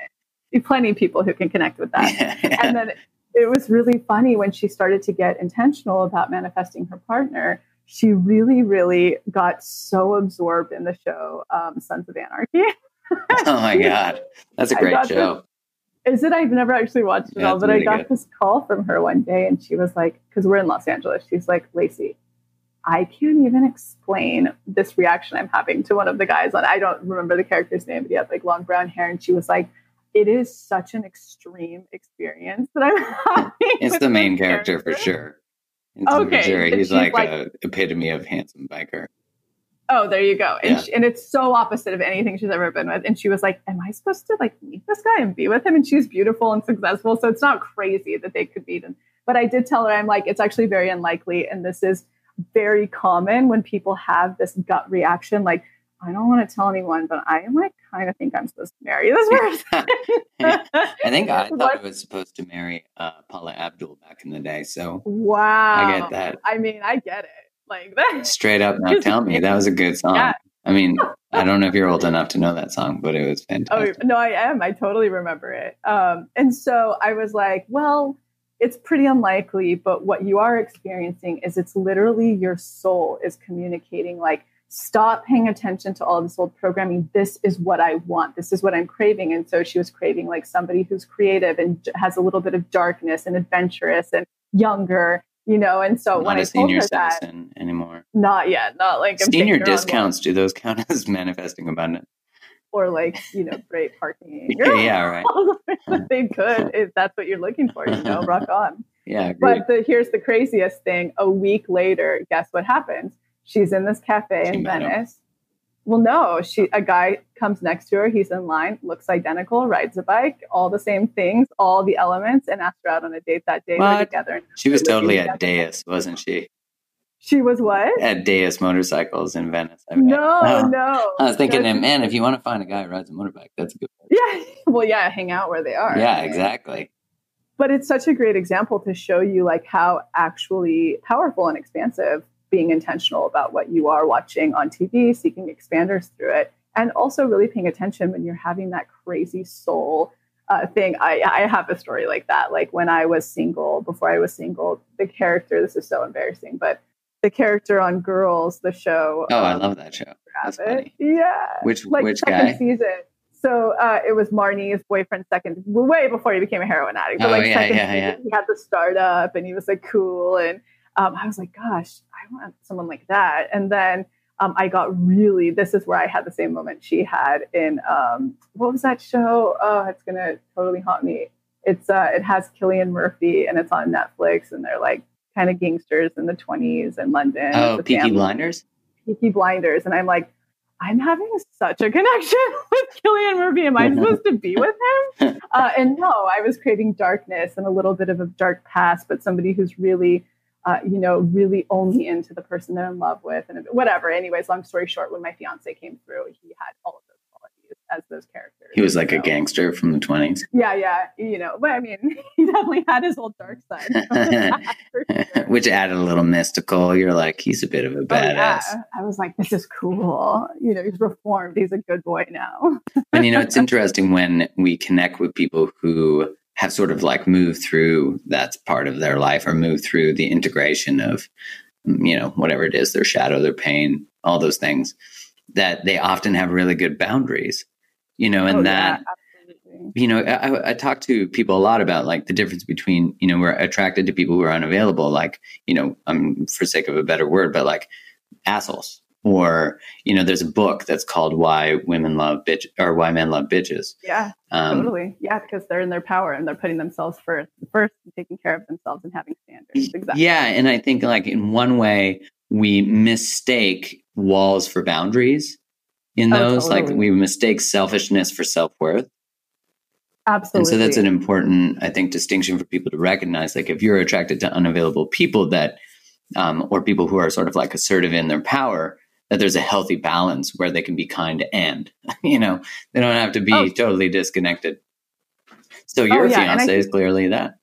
plenty of people who can connect with that and then it was really funny when she started to get intentional about manifesting her partner. She really, really got so absorbed in the show um, Sons of Anarchy. oh my god, that's a great show. Is it? I've never actually watched it yeah, all, but really I got good. this call from her one day, and she was like, "Because we're in Los Angeles," she's like, "Lacy, I can't even explain this reaction I'm having to one of the guys on. I don't remember the character's name, but he had like long brown hair, and she was like, "It is such an extreme experience that I'm having." It's the main character, character, for sure. It's okay, sure. he's like, like a epitome of handsome biker. Oh, there you go. And, yeah. she, and it's so opposite of anything she's ever been with. And she was like, Am I supposed to like meet this guy and be with him? And she's beautiful and successful. So it's not crazy that they could meet. And, but I did tell her, I'm like, It's actually very unlikely. And this is very common when people have this gut reaction like I don't want to tell anyone, but I am like kind of think I'm supposed to marry this person. I think I thought I was supposed to marry uh, Paula Abdul back in the day. So wow, I get that. I mean, I get it. Like that. Straight up, now tell me that was a good song. Yeah. I mean, I don't know if you're old enough to know that song, but it was oh, fantastic. Oh no, I am. I totally remember it. Um, and so I was like, well, it's pretty unlikely, but what you are experiencing is it's literally your soul is communicating like stop paying attention to all this old programming. This is what I want. This is what I'm craving. And so she was craving like somebody who's creative and has a little bit of darkness and adventurous and younger, you know. And so not when a I senior told her citizen that, anymore, not yet, not like senior discounts. Do those count as manifesting abundance? or like you know great parking yeah, yeah right. They could if that's what you're looking for you know rock on. Yeah but the, here's the craziest thing a week later guess what happens? She's in this cafe she in venice well no she a guy comes next to her he's in line looks identical rides a bike all the same things all the elements and asked her out on a date that day together she was totally at deus wasn't she she was what? At Deus Motorcycles in Venice. I mean, no, oh, no. I was thinking, no. man, if you want to find a guy who rides a motorbike, that's a good one. Yeah. Well, yeah, hang out where they are. Yeah, exactly. But it's such a great example to show you like how actually powerful and expansive being intentional about what you are watching on TV, seeking expanders through it, and also really paying attention when you're having that crazy soul uh, thing. I, I have a story like that. Like when I was single, before I was single, the character, this is so embarrassing, but the character on Girls, the show. Oh, um, I love that show. That's funny. Yeah. Which like which second guy? season. So uh, it was Marnie's boyfriend second, way before he became a heroin addict. But oh, like yeah, second yeah, season, yeah. he had the startup and he was like cool. And um, I was like, gosh, I want someone like that. And then um, I got really, this is where I had the same moment she had in, um, what was that show? Oh, it's going to totally haunt me. It's, uh, it has Cillian Murphy and it's on Netflix and they're like kind of gangsters in the 20s in London. Oh, Peaky family. Blinders? Peaky Blinders. And I'm like, I'm having such a connection with Cillian Murphy. Am I supposed to be with him? Uh, and no, I was craving darkness and a little bit of a dark past, but somebody who's really, uh, you know, really only into the person they're in love with and whatever. Anyways, long story short, when my fiance came through, he had all of those qualities as those characters. He was like a gangster from the 20s. Yeah, yeah. You know, but I mean, he definitely had his old dark side. sure. Which added a little mystical. You're like, he's a bit of a badass. Oh, yeah. I was like, this is cool. You know, he's reformed. He's a good boy now. and, you know, it's interesting when we connect with people who have sort of like moved through that part of their life or moved through the integration of, mm, you know, whatever it is, their shadow, their pain, all those things that they often have really good boundaries, you know, and oh, that, yeah, you know, I, I talk to people a lot about like the difference between, you know, we're attracted to people who are unavailable, like, you know, I'm for sake of a better word, but like assholes. Or, you know, there's a book that's called Why Women Love Bitch or Why Men Love Bitches. Yeah, um, totally. Yeah, because they're in their power and they're putting themselves first, first taking care of themselves and having standards. Exactly. Yeah. And I think like in one way, we mistake walls for boundaries in oh, those. Totally. Like we mistake selfishness for self worth. Absolutely. And so that's an important, I think, distinction for people to recognize. Like if you're attracted to unavailable people that, um, or people who are sort of like assertive in their power, that there's a healthy balance where they can be kind and, you know, they don't have to be oh. totally disconnected. So oh, your oh, yeah. fiance think, is clearly that.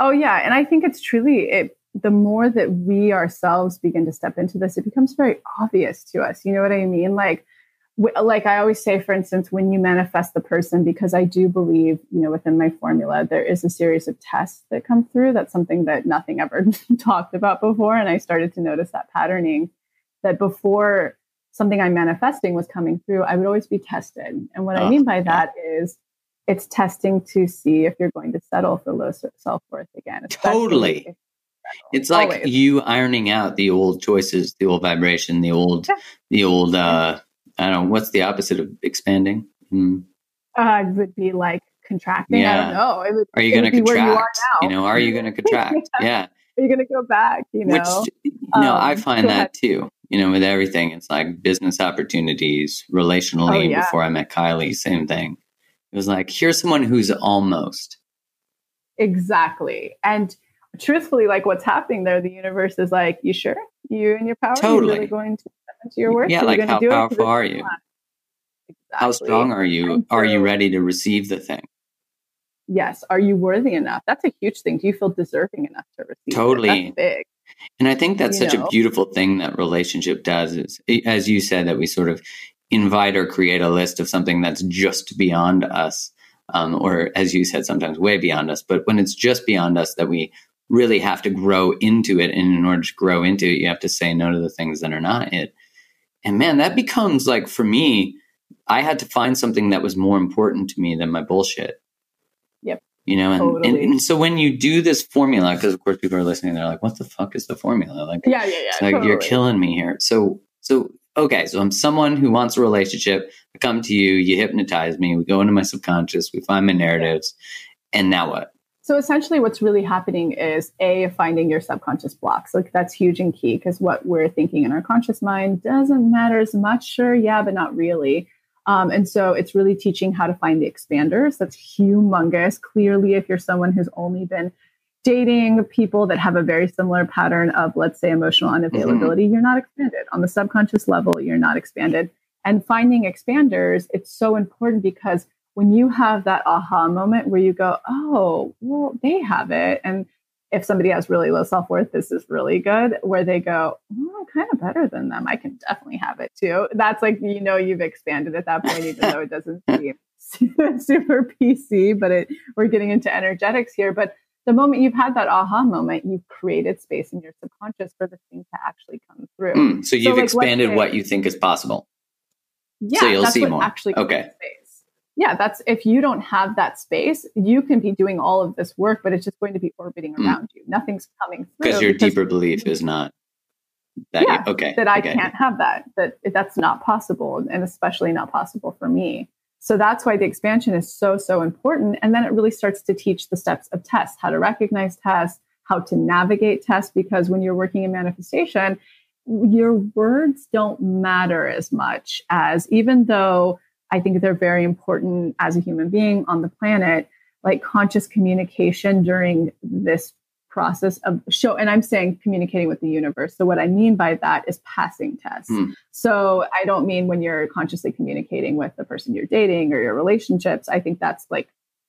Oh yeah, and I think it's truly it the more that we ourselves begin to step into this, it becomes very obvious to us. You know what I mean? Like, like I always say, for instance, when you manifest the person, because I do believe, you know, within my formula, there is a series of tests that come through. That's something that nothing ever talked about before. And I started to notice that patterning that before something I'm manifesting was coming through, I would always be tested. And what oh, I mean by that is it's testing to see if you're going to settle for low self worth again. Totally. It's like Always. you ironing out the old choices, the old vibration, the old, the old, uh, I don't know, what's the opposite of expanding? Hmm. Uh, it would be like contracting. Yeah. I don't know. Would, are you going to contract? You, you, know, are you going to contract? yeah. yeah. Are you going to go back? You know, Which, know, um, I find that ahead. too. You know, with everything, it's like business opportunities, relationally. Oh, yeah. Before I met Kylie, same thing. It was like, here's someone who's almost. Exactly. And truthfully, like what's happening there, the universe is like, you sure? You and your power? Totally. You're really going to into your work? Yeah, like how powerful are you? Exactly. How strong are you? are you ready to receive the thing? Yes. Are you worthy enough? That's a huge thing. Do you feel deserving enough to receive? Totally. Big. And I think that's you such know? a beautiful thing that relationship does is as you said that we sort of invite or create a list of something that's just beyond us. Um, or as you said, sometimes way beyond us. But when it's just beyond us, that we really have to grow into it. And in order to grow into it, you have to say no to the things that are not it. And man, that becomes like for me, I had to find something that was more important to me than my bullshit. You know, and, totally. and, and, so when you do this formula, because of course people are listening, they're like, "What the fuck is the formula?" Like, yeah, yeah, yeah. Like totally. you're killing me here. So, so okay, so I'm someone who wants a relationship. I come to you, you hypnotize me, we go into my subconscious, we find my narratives, and now what? So essentially, what's really happening is a finding your subconscious blocks. Like that's huge and key because what we're thinking in our conscious mind doesn't matter as much. Sure, yeah, but not really. Um, and so it's really teaching how to find the expanders. That's humongous. Clearly, if you're someone who's only been dating people that have a very similar pattern of, let's say, emotional unavailability, mm-hmm. you're not expanded. On the subconscious level, you're not expanded. And finding expanders, it's so important because when you have that aha moment where you go, oh, well, they have it. And if somebody has really low self worth, this is really good. Where they go, oh, I'm kind of better than them. I can definitely have it too. That's like, you know, you've expanded at that point, even though it doesn't seem super PC, but it, we're getting into energetics here. But the moment you've had that aha moment, you've created space in your subconscious for the thing to actually come through. Mm, so you've so like, expanded what you think is possible. Yeah, so you'll that's see what more. Actually, okay. Yeah, that's if you don't have that space, you can be doing all of this work, but it's just going to be orbiting mm. around you. Nothing's coming through. Because your deeper belief is not that. Yeah, you, okay. That I okay. can't have that. That that's not possible, and especially not possible for me. So that's why the expansion is so, so important. And then it really starts to teach the steps of tests, how to recognize tests, how to navigate tests, because when you're working in manifestation, your words don't matter as much as even though I think they're very important as a human being on the planet, like conscious communication during this process of show and i'm saying communicating with the universe. So what i mean by that is passing tests. Mm. so i don't mean when you're consciously communicating with the person you're dating or your relationships. I think that's like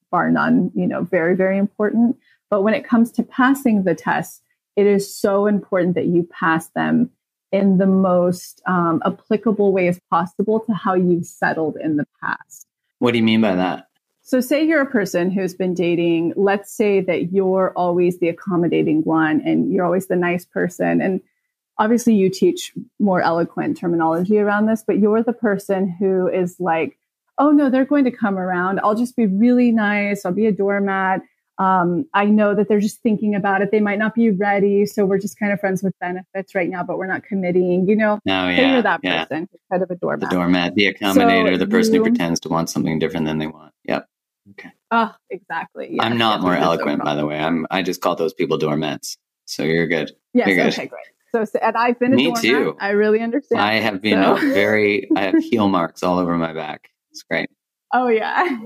bar none you know very very important. But when it comes to passing the tests it is so important that you pass them in the most um, applicable ways possible to how you've settled in the past what do you mean by that so, say you're a person who's been dating, let's say that you're always the accommodating one and you're always the nice person. And obviously, you teach more eloquent terminology around this, but you're the person who is like, oh no, they're going to come around. I'll just be really nice. I'll be a doormat. Um, I know that they're just thinking about it. They might not be ready. So we're just kind of friends with benefits right now, but we're not committing, you know? No, yeah. You're that yeah. person, kind of a doormat. The doormat, the accommodator, so the person you, who pretends to want something different than they want. Yep. Okay. Oh, exactly. I'm not more eloquent, by the way. I'm. I just call those people doormats. So you're good. Yes. You're good. Okay. Great. So, and I've been a Me doormat. too. I really understand. I have been so. very. I have heel marks all over my back. It's great. Oh yeah.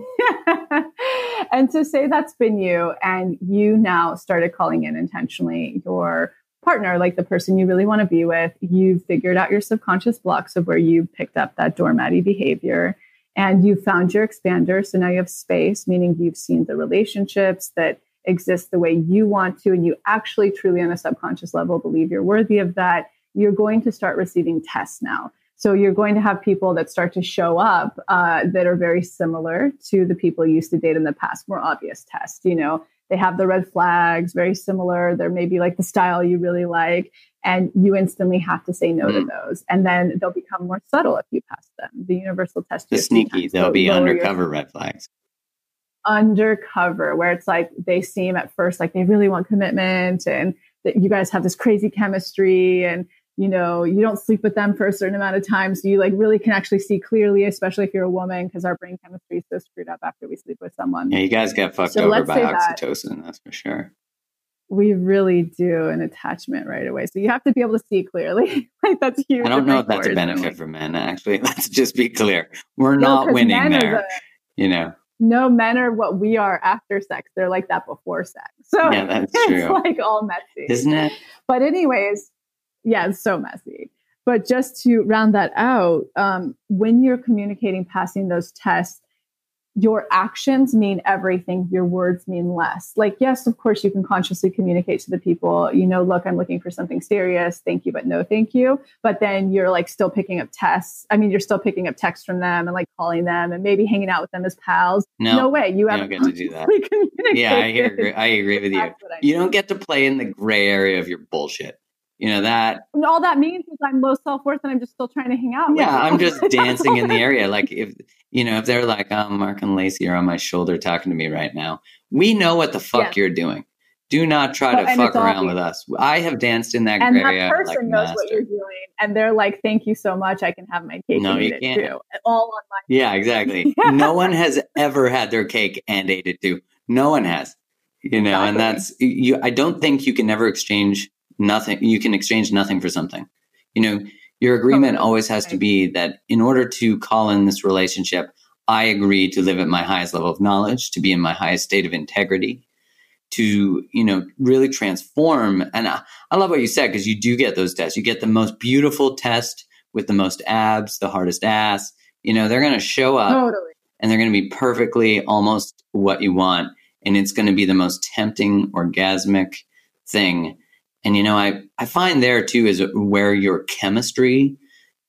and so say that's been you, and you now started calling in intentionally your partner, like the person you really want to be with. You've figured out your subconscious blocks of where you picked up that doormatty behavior and you found your expander. So now you have space, meaning you've seen the relationships that exist the way you want to, and you actually truly on a subconscious level believe you're worthy of that. You're going to start receiving tests now. So you're going to have people that start to show up uh, that are very similar to the people you used to date in the past, more obvious test. You know, they have the red flags, very similar. They're maybe like the style you really like. And you instantly have to say no mm. to those. And then they'll become more subtle if you pass them. The universal test. The sneaky, they'll be undercover your- red flags undercover where it's like they seem at first like they really want commitment and that you guys have this crazy chemistry and you know you don't sleep with them for a certain amount of time so you like really can actually see clearly especially if you're a woman because our brain chemistry is so screwed up after we sleep with someone yeah you guys get fucked so over by oxytocin that, that's for sure we really do an attachment right away so you have to be able to see clearly like that's huge i don't know if that's a benefit for men actually let's just be clear we're no, not winning there the, you know no men are what we are after sex. They're like that before sex. So yeah, that's it's true. like all messy. Isn't it? But anyways, yeah, it's so messy. But just to round that out, um, when you're communicating, passing those tests, your actions mean everything, your words mean less. Like, yes, of course, you can consciously communicate to the people, you know, look, I'm looking for something serious. Thank you, but no thank you. But then you're like still picking up tests. I mean, you're still picking up texts from them and like calling them and maybe hanging out with them as pals. No, no way. You, don't get to do that. Yeah, I agree. I agree with you. You don't get to play in the gray area of your bullshit you know that and all that means is i'm low self-worth and i'm just still trying to hang out yeah i'm just dancing in the area. Like if you know if they're like oh mark and Lacy are on my shoulder talking to me right now we know what the fuck yeah. you're doing. Do not try well, to fuck around with us. I have danced in that and area that person like knows master. what you're doing and they're like thank you so much. I can have my cake no you can't. too. all on my yeah exactly. No one has ever had their cake and ate it too. No one has you know exactly. and that's you i don't think you can ever exchange nothing you can exchange nothing for something. You know your agreement okay. always has to be that in order to call in this relationship i agree to live at my highest level of knowledge to be in my highest state of integrity to you know really transform. And i, I love what you said because you do get those tests. You get the most beautiful test with the most abs the hardest ass. You know they're going to show up totally. and they're going to be perfectly almost what you want. And it's going to be the most tempting orgasmic thing and you know, I, I find there too is where your chemistry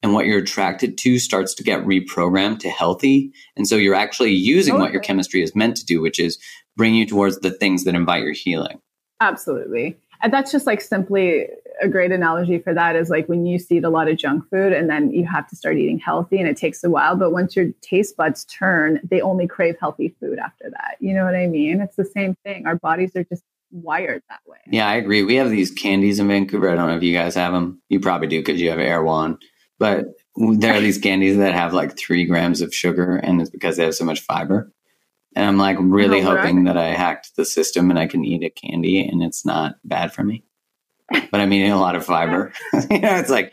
and what you're attracted to starts to get reprogrammed to healthy. And so you're actually using okay. what your chemistry is meant to do, which is bring you towards the things that invite your healing. Absolutely. And that's just like simply a great analogy for that is like when you eat a lot of junk food and then you have to start eating healthy and it takes a while. But once your taste buds turn, they only crave healthy food after that. You know what I mean? It's the same thing. Our bodies are just wired that way. Yeah, I agree. We have these candies in Vancouver. I don't know if you guys have them. You probably do because you have Erewhon. But there are these candies that have like three grams of sugar, and it's because they have so much fiber. And I'm like really oh, hoping that I hacked the system and I can eat a candy and it's not bad for me. But I'm eating a lot of fiber. you know, it's like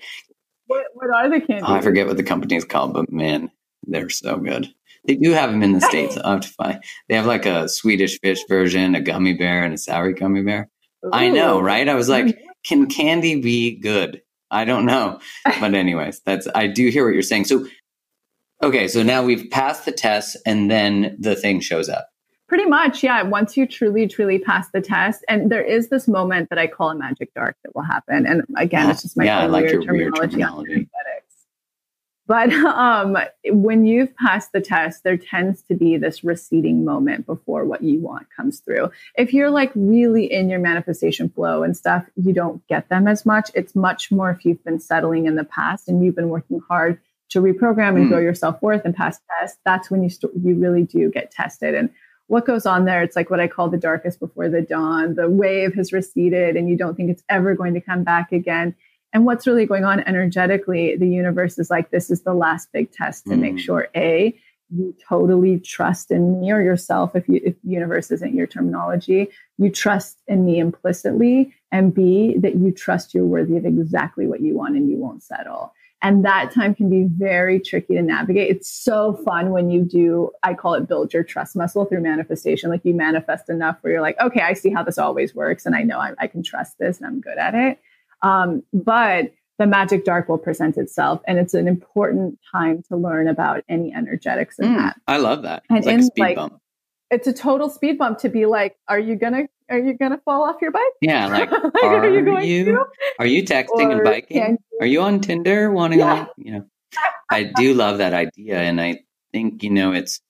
what, what are the candies? Oh, I forget what the company is called, but man, they're so good. They do have them in the states. I have to find. They have like a Swedish fish version, a gummy bear, and a sour gummy bear. Ooh. I know, right? I was like, mm-hmm. can candy be good? I don't know, but anyways, that's I do hear what you're saying. So, okay, so now we've passed the test, and then the thing shows up. Pretty much, yeah. Once you truly, truly pass the test, and there is this moment that I call a magic dark that will happen. And again, oh, it's just my yeah, I like your terminology. terminology. But um, when you've passed the test, there tends to be this receding moment before what you want comes through. If you're like really in your manifestation flow and stuff, you don't get them as much. It's much more if you've been settling in the past and you've been working hard to reprogram and mm. grow your self worth and pass tests. That's when you st- you really do get tested. And what goes on there? It's like what I call the darkest before the dawn. The wave has receded, and you don't think it's ever going to come back again and what's really going on energetically the universe is like this is the last big test to mm. make sure a you totally trust in me or yourself if you if universe isn't your terminology. You trust in me implicitly and b that you trust you're worthy of exactly what you want and you won't settle. And that time can be very tricky to navigate. It's so fun when you do i call it build your trust muscle through manifestation. Like you manifest enough where you're like okay i see how this always works and i know i, I can trust this and i'm good at it um, but the magic dark will present itself, and it's an important time to learn about any energetics in mm, that. I love that. And it's like in, a speed like, bump. It's a total speed bump to be like, are you gonna are you gonna fall off your bike? Yeah, like, like are, are, you going you, to? Are you texting or and biking? You, are you on Tinder wanting yeah. like you know? I do love that idea. And I think, you know, it's,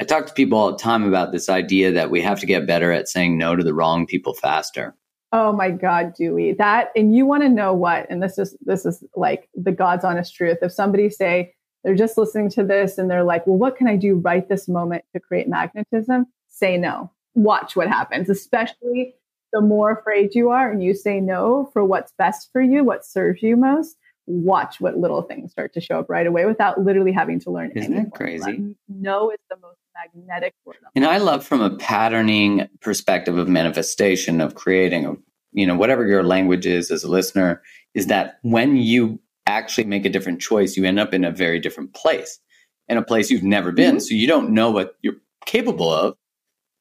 I talk to people all the time about this idea that we have to get better at saying no to the wrong people faster. Oh my God, Dewey. That and you want to know what, and this is this is like the God's honest truth. If somebody say they're just listening to this and they're like, well, what can I do right this moment to create magnetism? Say no. Watch what happens, especially the more afraid you are and you say no for what's best for you, what serves you most, watch what little things start to show up right away without literally having to learn Isn't anything. that crazy? No is the most magnetic word. And I love from a patterning perspective of manifestation of creating a you know whatever your language is as a listener is that when you actually make a different choice you end up in a very different place in a place you've never been. Mm-hmm. so you don't know what you're capable of.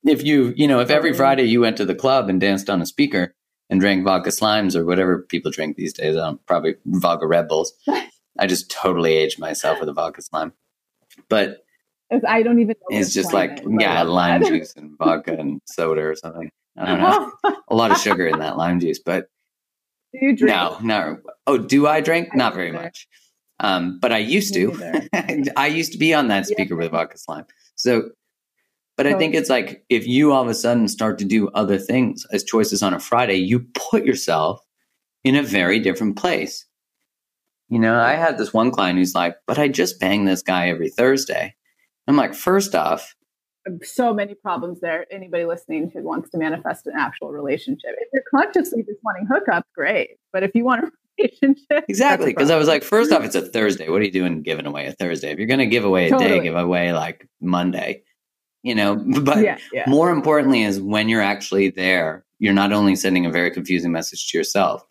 If you you know if every friday you went to the club and danced on a speaker and drank vodka slimes or whatever people drink these days um, probably vodka red bulls. I just totally aged myself with a vodka slime. But It's- I don't even know. it's just like is, yeah, lime juice and vodka and soda or something. I don't know. A lot of sugar in that lime juice, but Do you drink? no, no. Oh, do I drink? I Not very either. much. Um, but I used to. I used to be on that Yeah. speaker with vodka slime. So, but I think it's like if you all of a sudden start to do other things as choices on a Friday, you put yourself in a very different place. You know, I had this one client who's like, but I just bang this guy every Thursday. I'm like, first off, so many problems there. Anybody listening who wants to manifest an actual relationship, if you're consciously just wanting hookups, great. But if you want a relationship, Exactly. Because I was like, first off, it's a Thursday. What are you doing giving away a Thursday? If you're going to give away a day, give away like Monday, you know? But yeah, yeah. more importantly, is when you're actually there, you're not only sending a very confusing message to yourself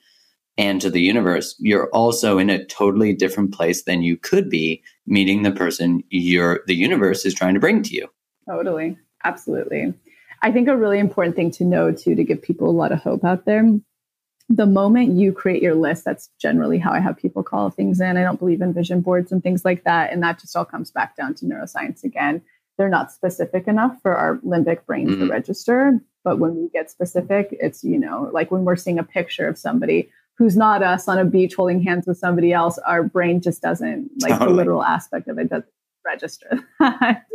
and to the universe, you're also in a totally different place than you could be meeting the person you're, the universe is trying to bring to you. Totally. Absolutely. I think a really important thing to know too to give people a lot of hope out there. The moment you create your list, that's generally how I have people call things in. I don't believe in vision boards and things like that. And that just all comes back down to neuroscience again. They're not specific enough for our limbic brain to Mhm. register. But when we get specific, it's, you know, like when we're seeing a picture of somebody who's not us on a beach holding hands with somebody else, our brain just doesn't, like the literal aspect of it doesn't register that.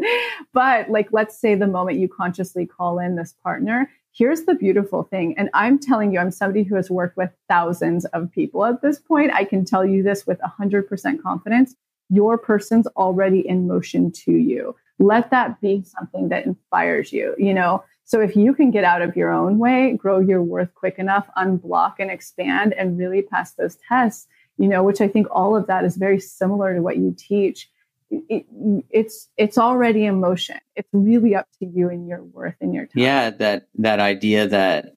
but like let's say the moment you consciously call in this partner here's the beautiful thing and i'm telling you i'm somebody who has worked with thousands of people at this point. I can tell you this with 100% confidence. Your person's already in motion to you. Let that be something that inspires you you know so if you can get out of your own way grow your worth quick enough unblock and expand and really pass those tests you know which i think all of that is very similar to what you teach it, it's it's already in motion. It's really up to you and your worth and your time. Yeah, that that idea that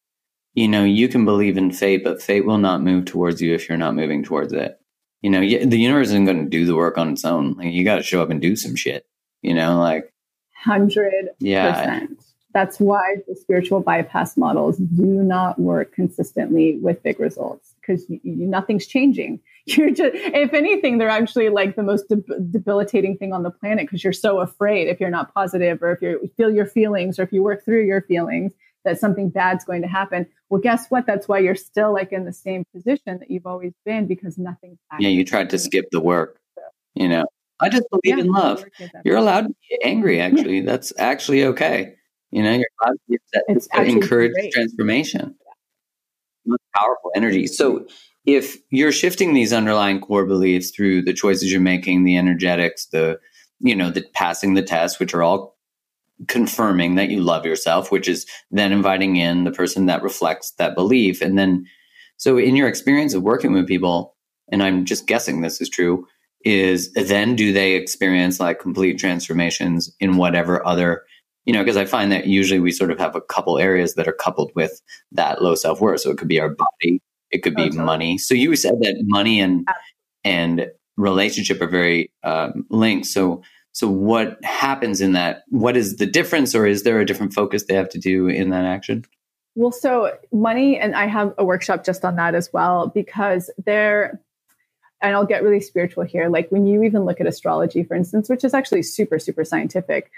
you know you can believe in fate, but fate will not move towards you if you're not moving towards it. You know, the universe isn't going to do the work on its own. Like you got to show up and do some shit. You know, like hundred yeah, percent. That's why the spiritual bypass models do not work consistently with big results because you, you, nothing's changing. You're just, if anything, they're actually like the most deb- debilitating thing on the planet because you're so afraid if you're not positive or if you feel your feelings or if you work through your feelings that something bad's going to happen. Well, guess what? That's why you're still like in the same position that you've always been because nothing's. yeah. You tried to skip the work. You know, I just believe in love. You're allowed to be angry. Actually, that's actually okay. You know, allowed to be upset. It's to actually encourage great. transformation. Most powerful energy. So if you're shifting these underlying core beliefs through the choices you're making, the energetics, the you know, the passing the test, which are all confirming that you love yourself, which is then inviting in the person that reflects that belief. And then so in your experience of working with people, and I'm just guessing this is true, is then do they experience like complete transformations in whatever other you know because i find that usually we sort of have a couple areas that are coupled with that low self-worth. So it could be our body it could be totally. money. So you said that money and and relationship are very um, linked. So so what happens in that? What is the difference or is there a different focus they have to do in that action? Well, so money, and I have a workshop just on that as well because there, and I'll get really spiritual here. Like when you even look at astrology, for instance, which is actually super, super scientific,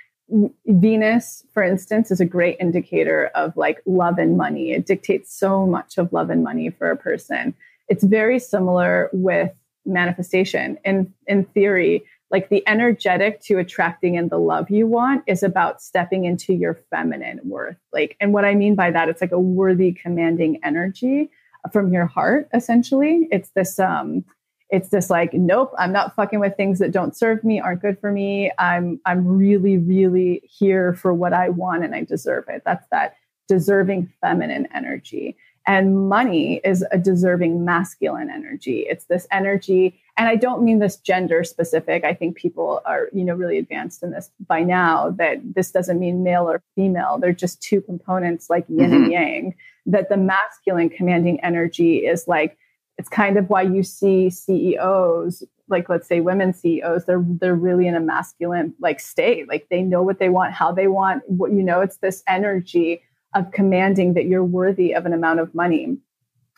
Venus, for instance, is a great indicator of like love and money. It dictates so much of love and money for a person. It's very similar with manifestation. In in theory, like the energetic to attracting in the love you want is about stepping into your feminine worth. Like, and what I mean by that, it's like a worthy, commanding energy from your heart. Essentially, it's this um, it's just like nope i'm not fucking with things that don't serve me aren't good for me. I'm i'm really really here for what i want and i deserve it. That's that deserving feminine energy. And money is a deserving masculine energy. It's this energy and i don't mean this gender specific. I think people are you know really advanced in this by now that this doesn't mean male or female. They're just two components like yin mm-hmm. and yang that the masculine commanding energy is like it's kind of why you see CEOs, like let's say women CEOs, they're they're really in a masculine like state. Like they know what they want, how they want, what you know, it's this energy of commanding that you're worthy of an amount of money.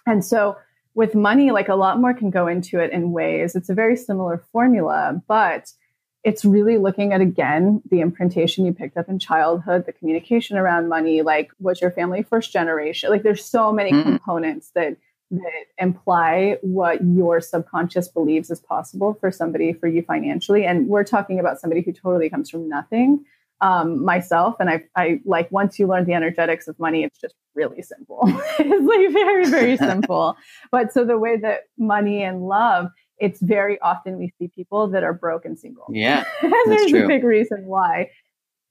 And so with money, like a lot more can go into it in ways. It's a very similar formula, but it's really looking at again the imprintation you picked up in childhood, the communication around money, like was your family first generation? Like there's so many mm. components that that imply what your subconscious believes is possible for somebody for you financially. And we're talking about somebody who totally comes from nothing. Um, myself and I, I like once you learn the energetics of money it's just really simple. It's like very very simple. But so the way that money and love it's very often we see people that are broke and single. Yeah there's true. a big reason why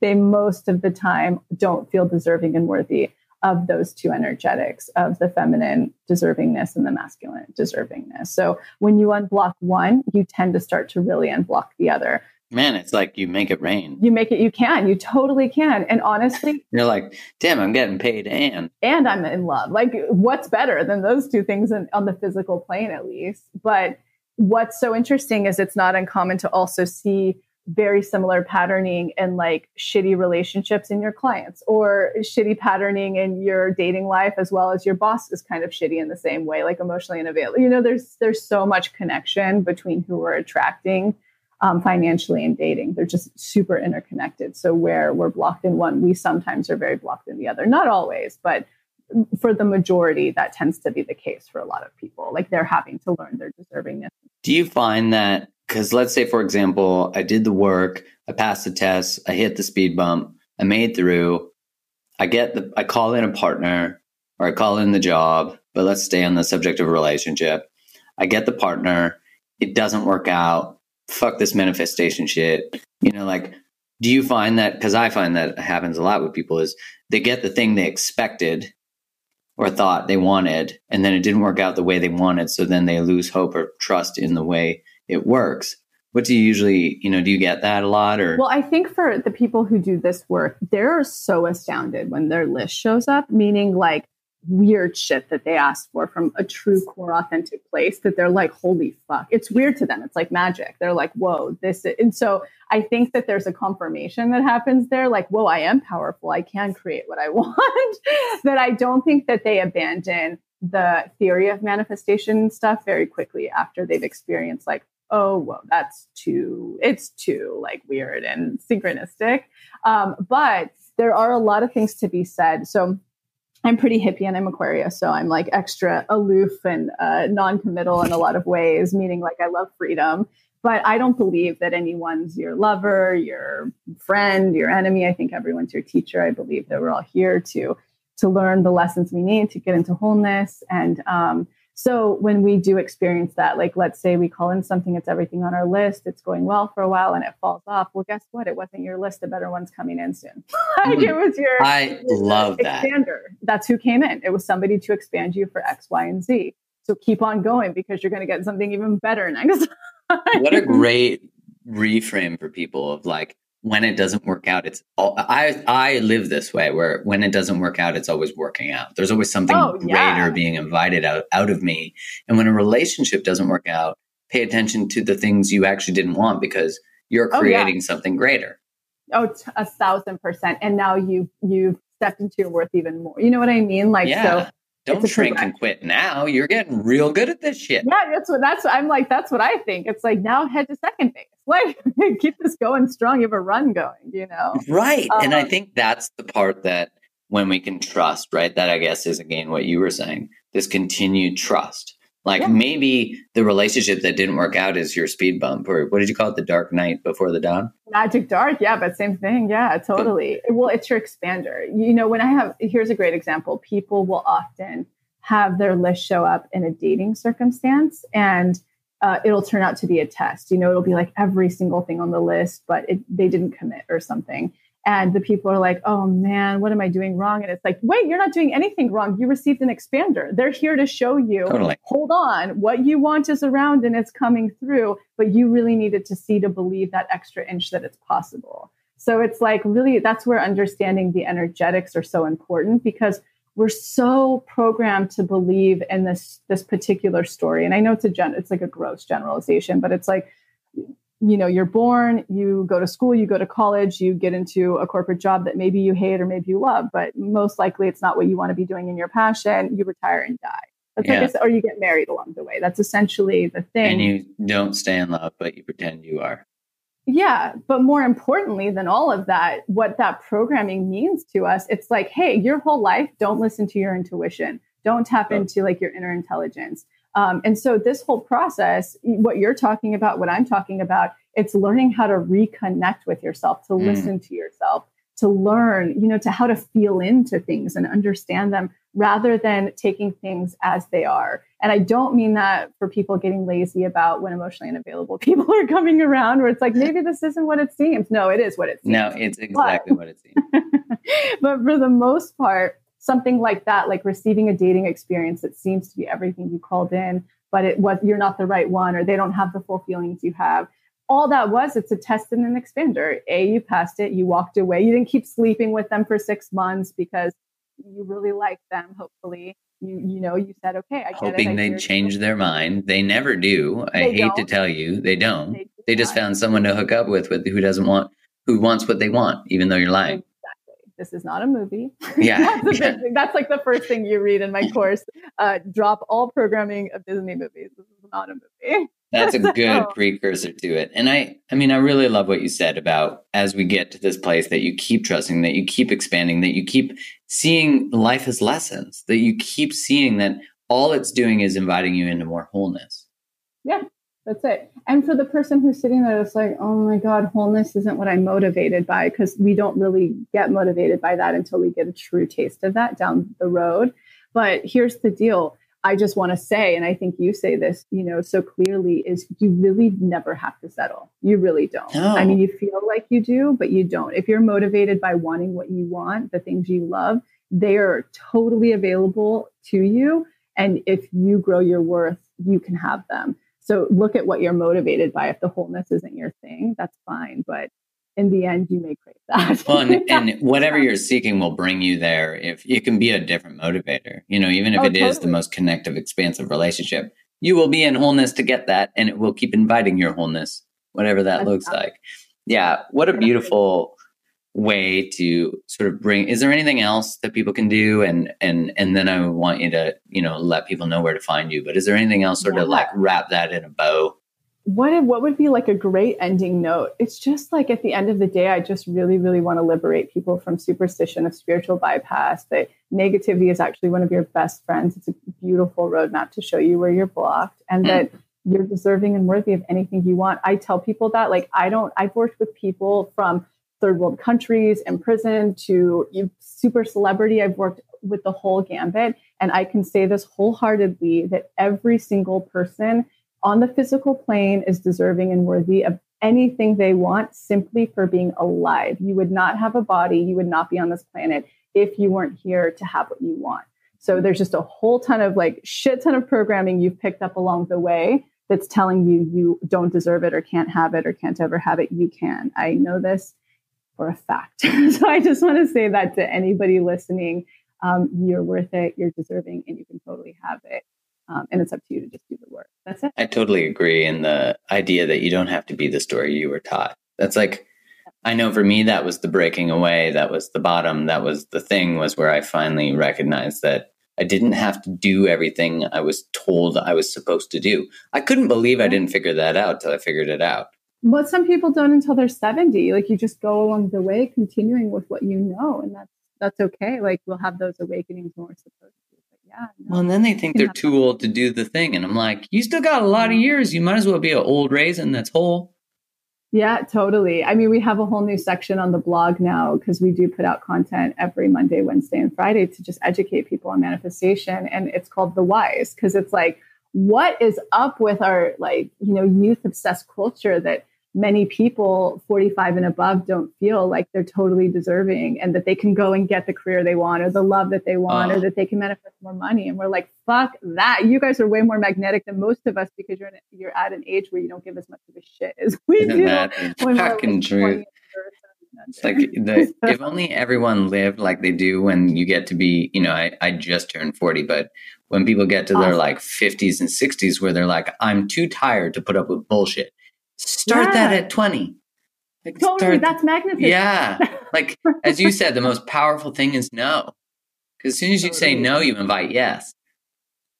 they most of the time don't feel deserving and worthy of those two energetics of the feminine deservingness and the masculine deservingness. So when you unblock one, you tend to start to really unblock the other. Man, it's like you make it rain. You make it, you can, you totally can. And honestly, you're like, damn, I'm getting paid and. And I'm in love. Like, what's better than those two things in, on the physical plane, at least? But what's so interesting is it's not uncommon to also see very similar patterning in like shitty relationships in your clients or shitty patterning in your dating life as well as your boss is kind of shitty in the same way like emotionally unavailable you know there's there's so much connection between who we're attracting um, financially and dating. They're just super interconnected. So where we're blocked in one we sometimes are very blocked in the other. Not always but for the majority that tends to be the case for a lot of people. Like they're having to learn their deservingness. Do you find that because let's say, for example, I did the work, I passed the test, I hit the speed bump, I made through, I get the, I call in a partner or I call in the job, but let's stay on the subject of relationship. I get the partner, it doesn't work out. Fuck this manifestation shit. You know, like, do you find that? Because I find that happens a lot with people is they get the thing they expected or thought they wanted, and then it didn't work out the way they wanted. So then they lose hope or trust in the way it works. What do you usually you know do you get that a lot or? Well i think for the people who do this work they're so astounded when their list shows up meaning like weird shit that they asked for from a true core authentic place that they're like holy fuck. It's weird to them. It's like magic. They're like whoa this is, and so i think that there's a confirmation that happens there like whoa i am powerful. I can create what i want. That i don't think that they abandon the theory of manifestation stuff very quickly after they've experienced like oh well that's too it's too like weird and synchronistic. Um, but there are a lot of things to be said. So i'm pretty hippie and i'm aquarius so i'm like extra aloof and uh, non-committal in a lot of ways meaning like i love freedom. But i don't believe that anyone's your lover your friend your enemy. I think everyone's your teacher. I believe that we're all here to to learn the lessons we need to get into wholeness. And um, so when we do experience that, like let's say we call in something, it's everything on our list, it's going well for a while and it falls off. Well, guess what? It wasn't your list. A better one's coming in soon. like mm-hmm. it was your I love that. expander. That's who came in. It was somebody to expand you for X, Y, and Z. So keep on going because you're going to get something even better next time. what a great reframe for people of like when it doesn't work out, it's all, I I live this way where when it doesn't work out, it's always working out. There's always something oh, yeah. greater being invited out, out of me. And when a relationship doesn't work out, pay attention to the things you actually didn't want because you're creating oh, yeah. something greater. Oh, t- a thousand percent. And now you've you've stepped into your worth even more. You know what I mean? Like yeah. so don't shrink and quit now. You're getting real good at this shit. Yeah, that's what that's I'm like, that's what I think. It's like now head to second base. Like keep this going strong. You have a run going, you know? Right. Um, and I um, think that's the part that when we can trust, right? That I guess is again what you were saying, this continued trust. Like Yeah. maybe the relationship that didn't work out is your speed bump, or what did you call it? The dark night before the dawn? Magic Dark, yeah, but same thing. Yeah, totally. Well, it's your expander. You know, when I have, here's a great example people will often have their list show up in a dating circumstance and uh, it'll turn out to be a test. You know, it'll be like every single thing on the list, but it, they didn't commit or something. And the people are like, oh man, what am I doing wrong? And it's like, wait, you're not doing anything wrong. You received an expander. They're here to show you, Totally. hold on, what you want is around and it's coming through, but you really needed to see to believe that extra inch that it's possible. So it's like really that's where understanding the energetics are so important because we're so programmed to believe in this this particular story. And I know it's a gen it's like a gross generalization, but it's like you know you're born you go to school you go to college you get into a corporate job that maybe you hate or maybe you love but most likely it's not what you want to be doing in your passion you retire and die that's like Yeah. said, or you get married along the way that's essentially the thing And you don't stay in love, but you pretend you are. yeah, but more importantly than all of that, what that programming means to us, it's like, hey, your whole life, don't listen to your intuition. Don't tap Oh. into like your inner intelligence. Um, and so this whole process, what you're talking about, what I'm talking about, it's learning how to reconnect with yourself, to Mm. listen to yourself, to learn, you know, to how to feel into things and understand them rather than taking things as they are. And I don't mean that for people getting lazy about when emotionally unavailable people are coming around, where it's like, maybe this isn't what it seems. No, it is what it seems. No, it's exactly what it seems. but for the most part, something like that, like receiving a dating experience that seems to be everything you called in, but it was you're not the right one, or they don't have the full feelings you have. All that was, it's a test and an expander. A, you passed it, you walked away. You didn't keep sleeping with them for six months because you really liked them, hopefully. You you know, you said, okay, I get it. I Hoping they'd change their mind. They never do. I hate to don't. tell you, they don't. They, do They just not. found someone to hook up with, with who doesn't want, who wants what they want, even though you're lying. This is not a movie. Yeah, That's, a big. That's like the first thing you read in my course. Uh, drop all programming of Disney movies. This is not a movie. That's a good So- precursor to it. And I I mean I really love what you said about as we get to this place that you keep trusting, that you keep expanding, that you keep seeing life as lessons, that you keep seeing that all it's doing is inviting you into more wholeness. That's it. And for the person who's sitting there, it's like, oh my God, wholeness isn't what I'm motivated by because we don't really get motivated by that until we get a true taste of that down the road. But here's the deal. I just want to say, and I think you say this, you know, so clearly is you really never have to settle. You really don't. No. I mean, you feel like you do, but you don't. If you're motivated by wanting what you want, the things you love, they are totally available to you. And if you grow your worth, you can have them. So look at what you're motivated by. If the wholeness isn't your thing, that's fine. But in the end, you may crave that. Well, and, and whatever you're seeking will bring you there. If it can be a different motivator, you know, even if Oh, it is the most connective, expansive relationship, you will be in wholeness to get that, and it will keep inviting your wholeness, whatever that That's looks awesome. like. Yeah, what a beautiful way to sort of bring. Is there anything else that people can do? And and and then I want you to you know let people know where to find you. But is there anything else sort of like wrap that in a bow? what what would be like a great ending note it's just like at the end of the day i just really really want to liberate people from superstition of spiritual bypass that negativity is actually one of your best friends it's a beautiful roadmap to show you where you're blocked and Mm. that you're deserving and worthy of anything you want i tell people that like i don't i've worked with people from third world countries in prison to super celebrity i've worked with the whole gambit and i can say this wholeheartedly that every single person on the physical plane is deserving and worthy of anything they want simply for being alive. You would not have a body, you would not be on this planet if you weren't here to have what you want. So there's just a whole ton of like shit ton of programming you've picked up along the way that's telling you you don't deserve it or can't have it or can't ever have it. You can. I know this for a fact. so I just want to say that to anybody listening. Um, you're worth it, you're deserving, and you can totally have it. Um, and it's up to you to just do the work. That's it. I totally agree in the idea that you don't have to be the story you were taught. That's like, I know for me, that was the breaking away. That was the bottom. That was the thing, was where I finally recognized that I didn't have to do everything I was told I was supposed to do. I couldn't believe I didn't figure that out till I figured it out. But some people don't until they're 70. Like you just go along the way, continuing with what you know, and that's that's okay. Like we'll have those awakenings when we're supposed to. But Yeah. no. Well, and then they think they're too old to do the thing. And I'm like, you still got a lot of years. You might as well be an old raisin that's whole. Yeah, totally. I mean, we have a whole new section on the blog now because we do put out content every Monday, Wednesday, and Friday to just educate people on manifestation. And it's called The Wise because it's like, what is up with our like, you know, youth obsessed culture that many people 45 and above don't feel like they're totally deserving and that they can go and get the career they want or the love that they want Oh. or uh. that they can manifest more money. And we're like, fuck that. You guys are way more magnetic than most of us because you're in, you're at an age where you don't give as much of a shit as we Isn't do. that we're, fucking like, 20 truth? It's like the, if only everyone lived like they do when you get to be, you know, I, I just turned 40, but when people get to their like 50s and 60s where they're like, I'm too tired to put up with bullshit. Start that at 20. Like, totally, start- that's magnetism. yeah. Like, as you said, the most powerful thing is no. Because as soon as you say no, you invite yes.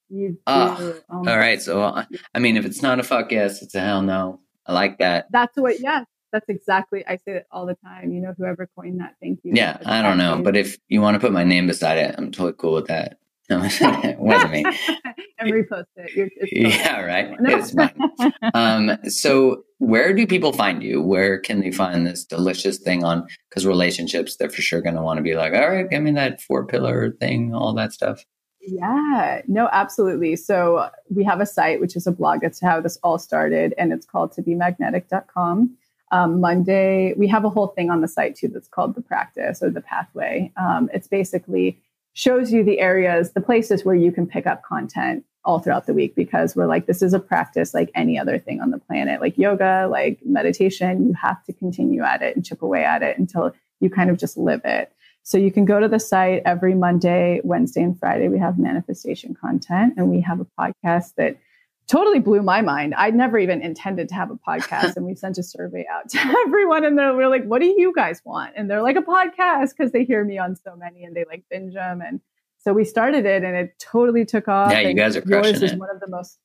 you. Oh, Oh All right. So, uh, I mean, if it's not a fuck yes, it's a hell no. I like that. That's what, yeah, that's exactly, I say it all the time. You know, whoever coined that, thank you. Yeah, I don't know. But if you want to put my name beside it, I'm totally cool with that. No, it wasn't me. and repost it. You're, Yeah, right. No. It's mine. Um, so where do people find you? Where can they find this delicious thing on? Because relationships, they're for sure going to want to be like, all right, give me that four pillar thing, all that stuff. Yeah, no, absolutely. So we have a site, which is a blog. That's how this all started, and it's called to be magnetic.com. Um, Monday, we have a whole thing on the site too that's called the practice or the pathway. Um, it's basically shows you the areas, the places where you can pick up content all throughout the week because we're like, this is a practice like any other thing on the planet, like yoga, like meditation. You have to continue at it and chip away at it until you kind of just live it. So you can go to the site every Monday, Wednesday, and Friday. We have manifestation content, and we have a podcast that totally blew my mind. I'd never even intended to have a podcast, and we sent a survey out to everyone, and they're, we're like, "What do you guys want?" And they're like, "A podcast," because they hear me on so many, and they like binge them. And so we started it, and it totally took off. Yeah, you guys are yours crushing is it. one of the most.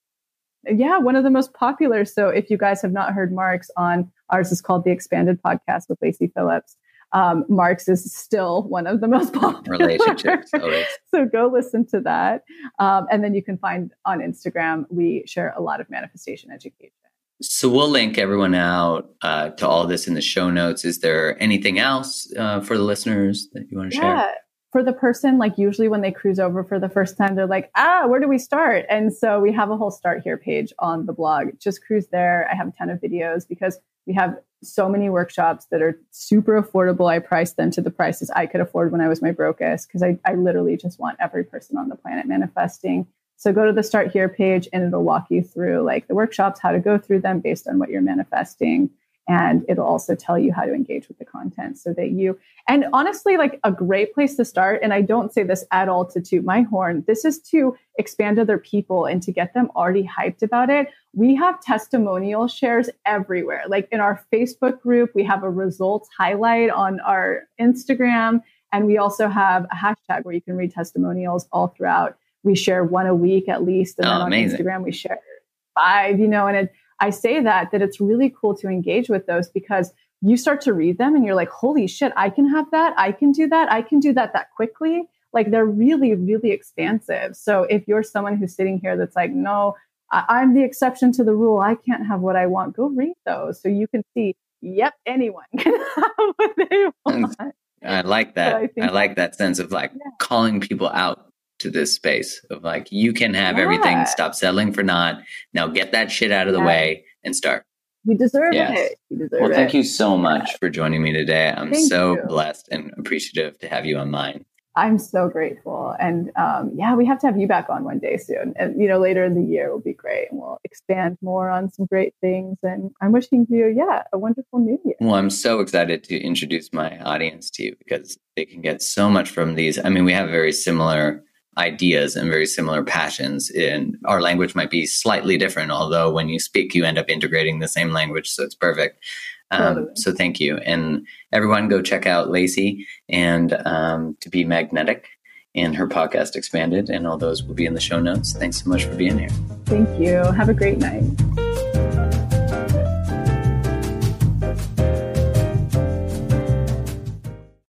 Yeah, one of the most popular. So if you guys have not heard Mark's on, ours is called the Expanded Podcast with Lacy Phillips. Um, Mark's is still one of the most popular Relationships, always. so go listen to that. Um, and then you can find on Instagram, we share a lot of manifestation education. So we'll link everyone out uh, to all this in the show notes. Is there anything else uh, for the listeners that you want to share? Yeah. For the person, like usually when they cruise over for the first time, they're like, ah, where do we start? And so we have a whole start here page on the blog. Just cruise there. I have a ton of videos because we have so many workshops that are super affordable. I price them to the prices I could afford when I was my brokest because I, I literally just want every person on the planet manifesting. So go to the start here page and it'll walk you through like the workshops, how to go through them based on what you're manifesting. And it'll also tell you how to engage with the content so that you, and honestly, like a great place to start. And I don't say this at all to toot my horn. This is to expand other people and to get them already hyped about it. We have testimonial shares everywhere. Like in our Facebook group, we have a results highlight on our Instagram. And we also have a hashtag where you can read testimonials all throughout. We share one a week at least. And Oh, then on amazing. Instagram, we share five, you know, and it, I say that, that it's really cool to engage with those because you start to read them and you're like, holy shit, I can have that. I can do that. I can do that that quickly. Like they're really, really expansive. So if you're someone who's sitting here that's like, no, I- I'm the exception to the rule. I can't have what I want. Go read those so you can see, yep, anyone can have what they want. I like that. So I I, like that sense of like Yeah. calling people out to this space of like, you can have everything. Stop settling for not. Now get that shit out of the Yeah. way and start. You deserve Yes. it. You deserve Well, it. thank you so much for joining me today. I'm Thank so you. blessed and appreciative to have you on mine. I'm so grateful. And um, yeah, we have to have you back on one day soon. And, you know, later in the year will be great. And we'll expand more on some great things. And I'm wishing you, yeah, a wonderful new year. Well, I'm so excited to introduce my audience to you because they can get so much from these. I mean, we have very similar ideas and very similar passions and our language might be slightly different although when you speak you end up integrating the same language so it's perfect um, Totally. so thank you and everyone go check out lacy and um, to be magnetic and her podcast expanded and all those will be in the show notes thanks so much for being here Thank you. Have a great night.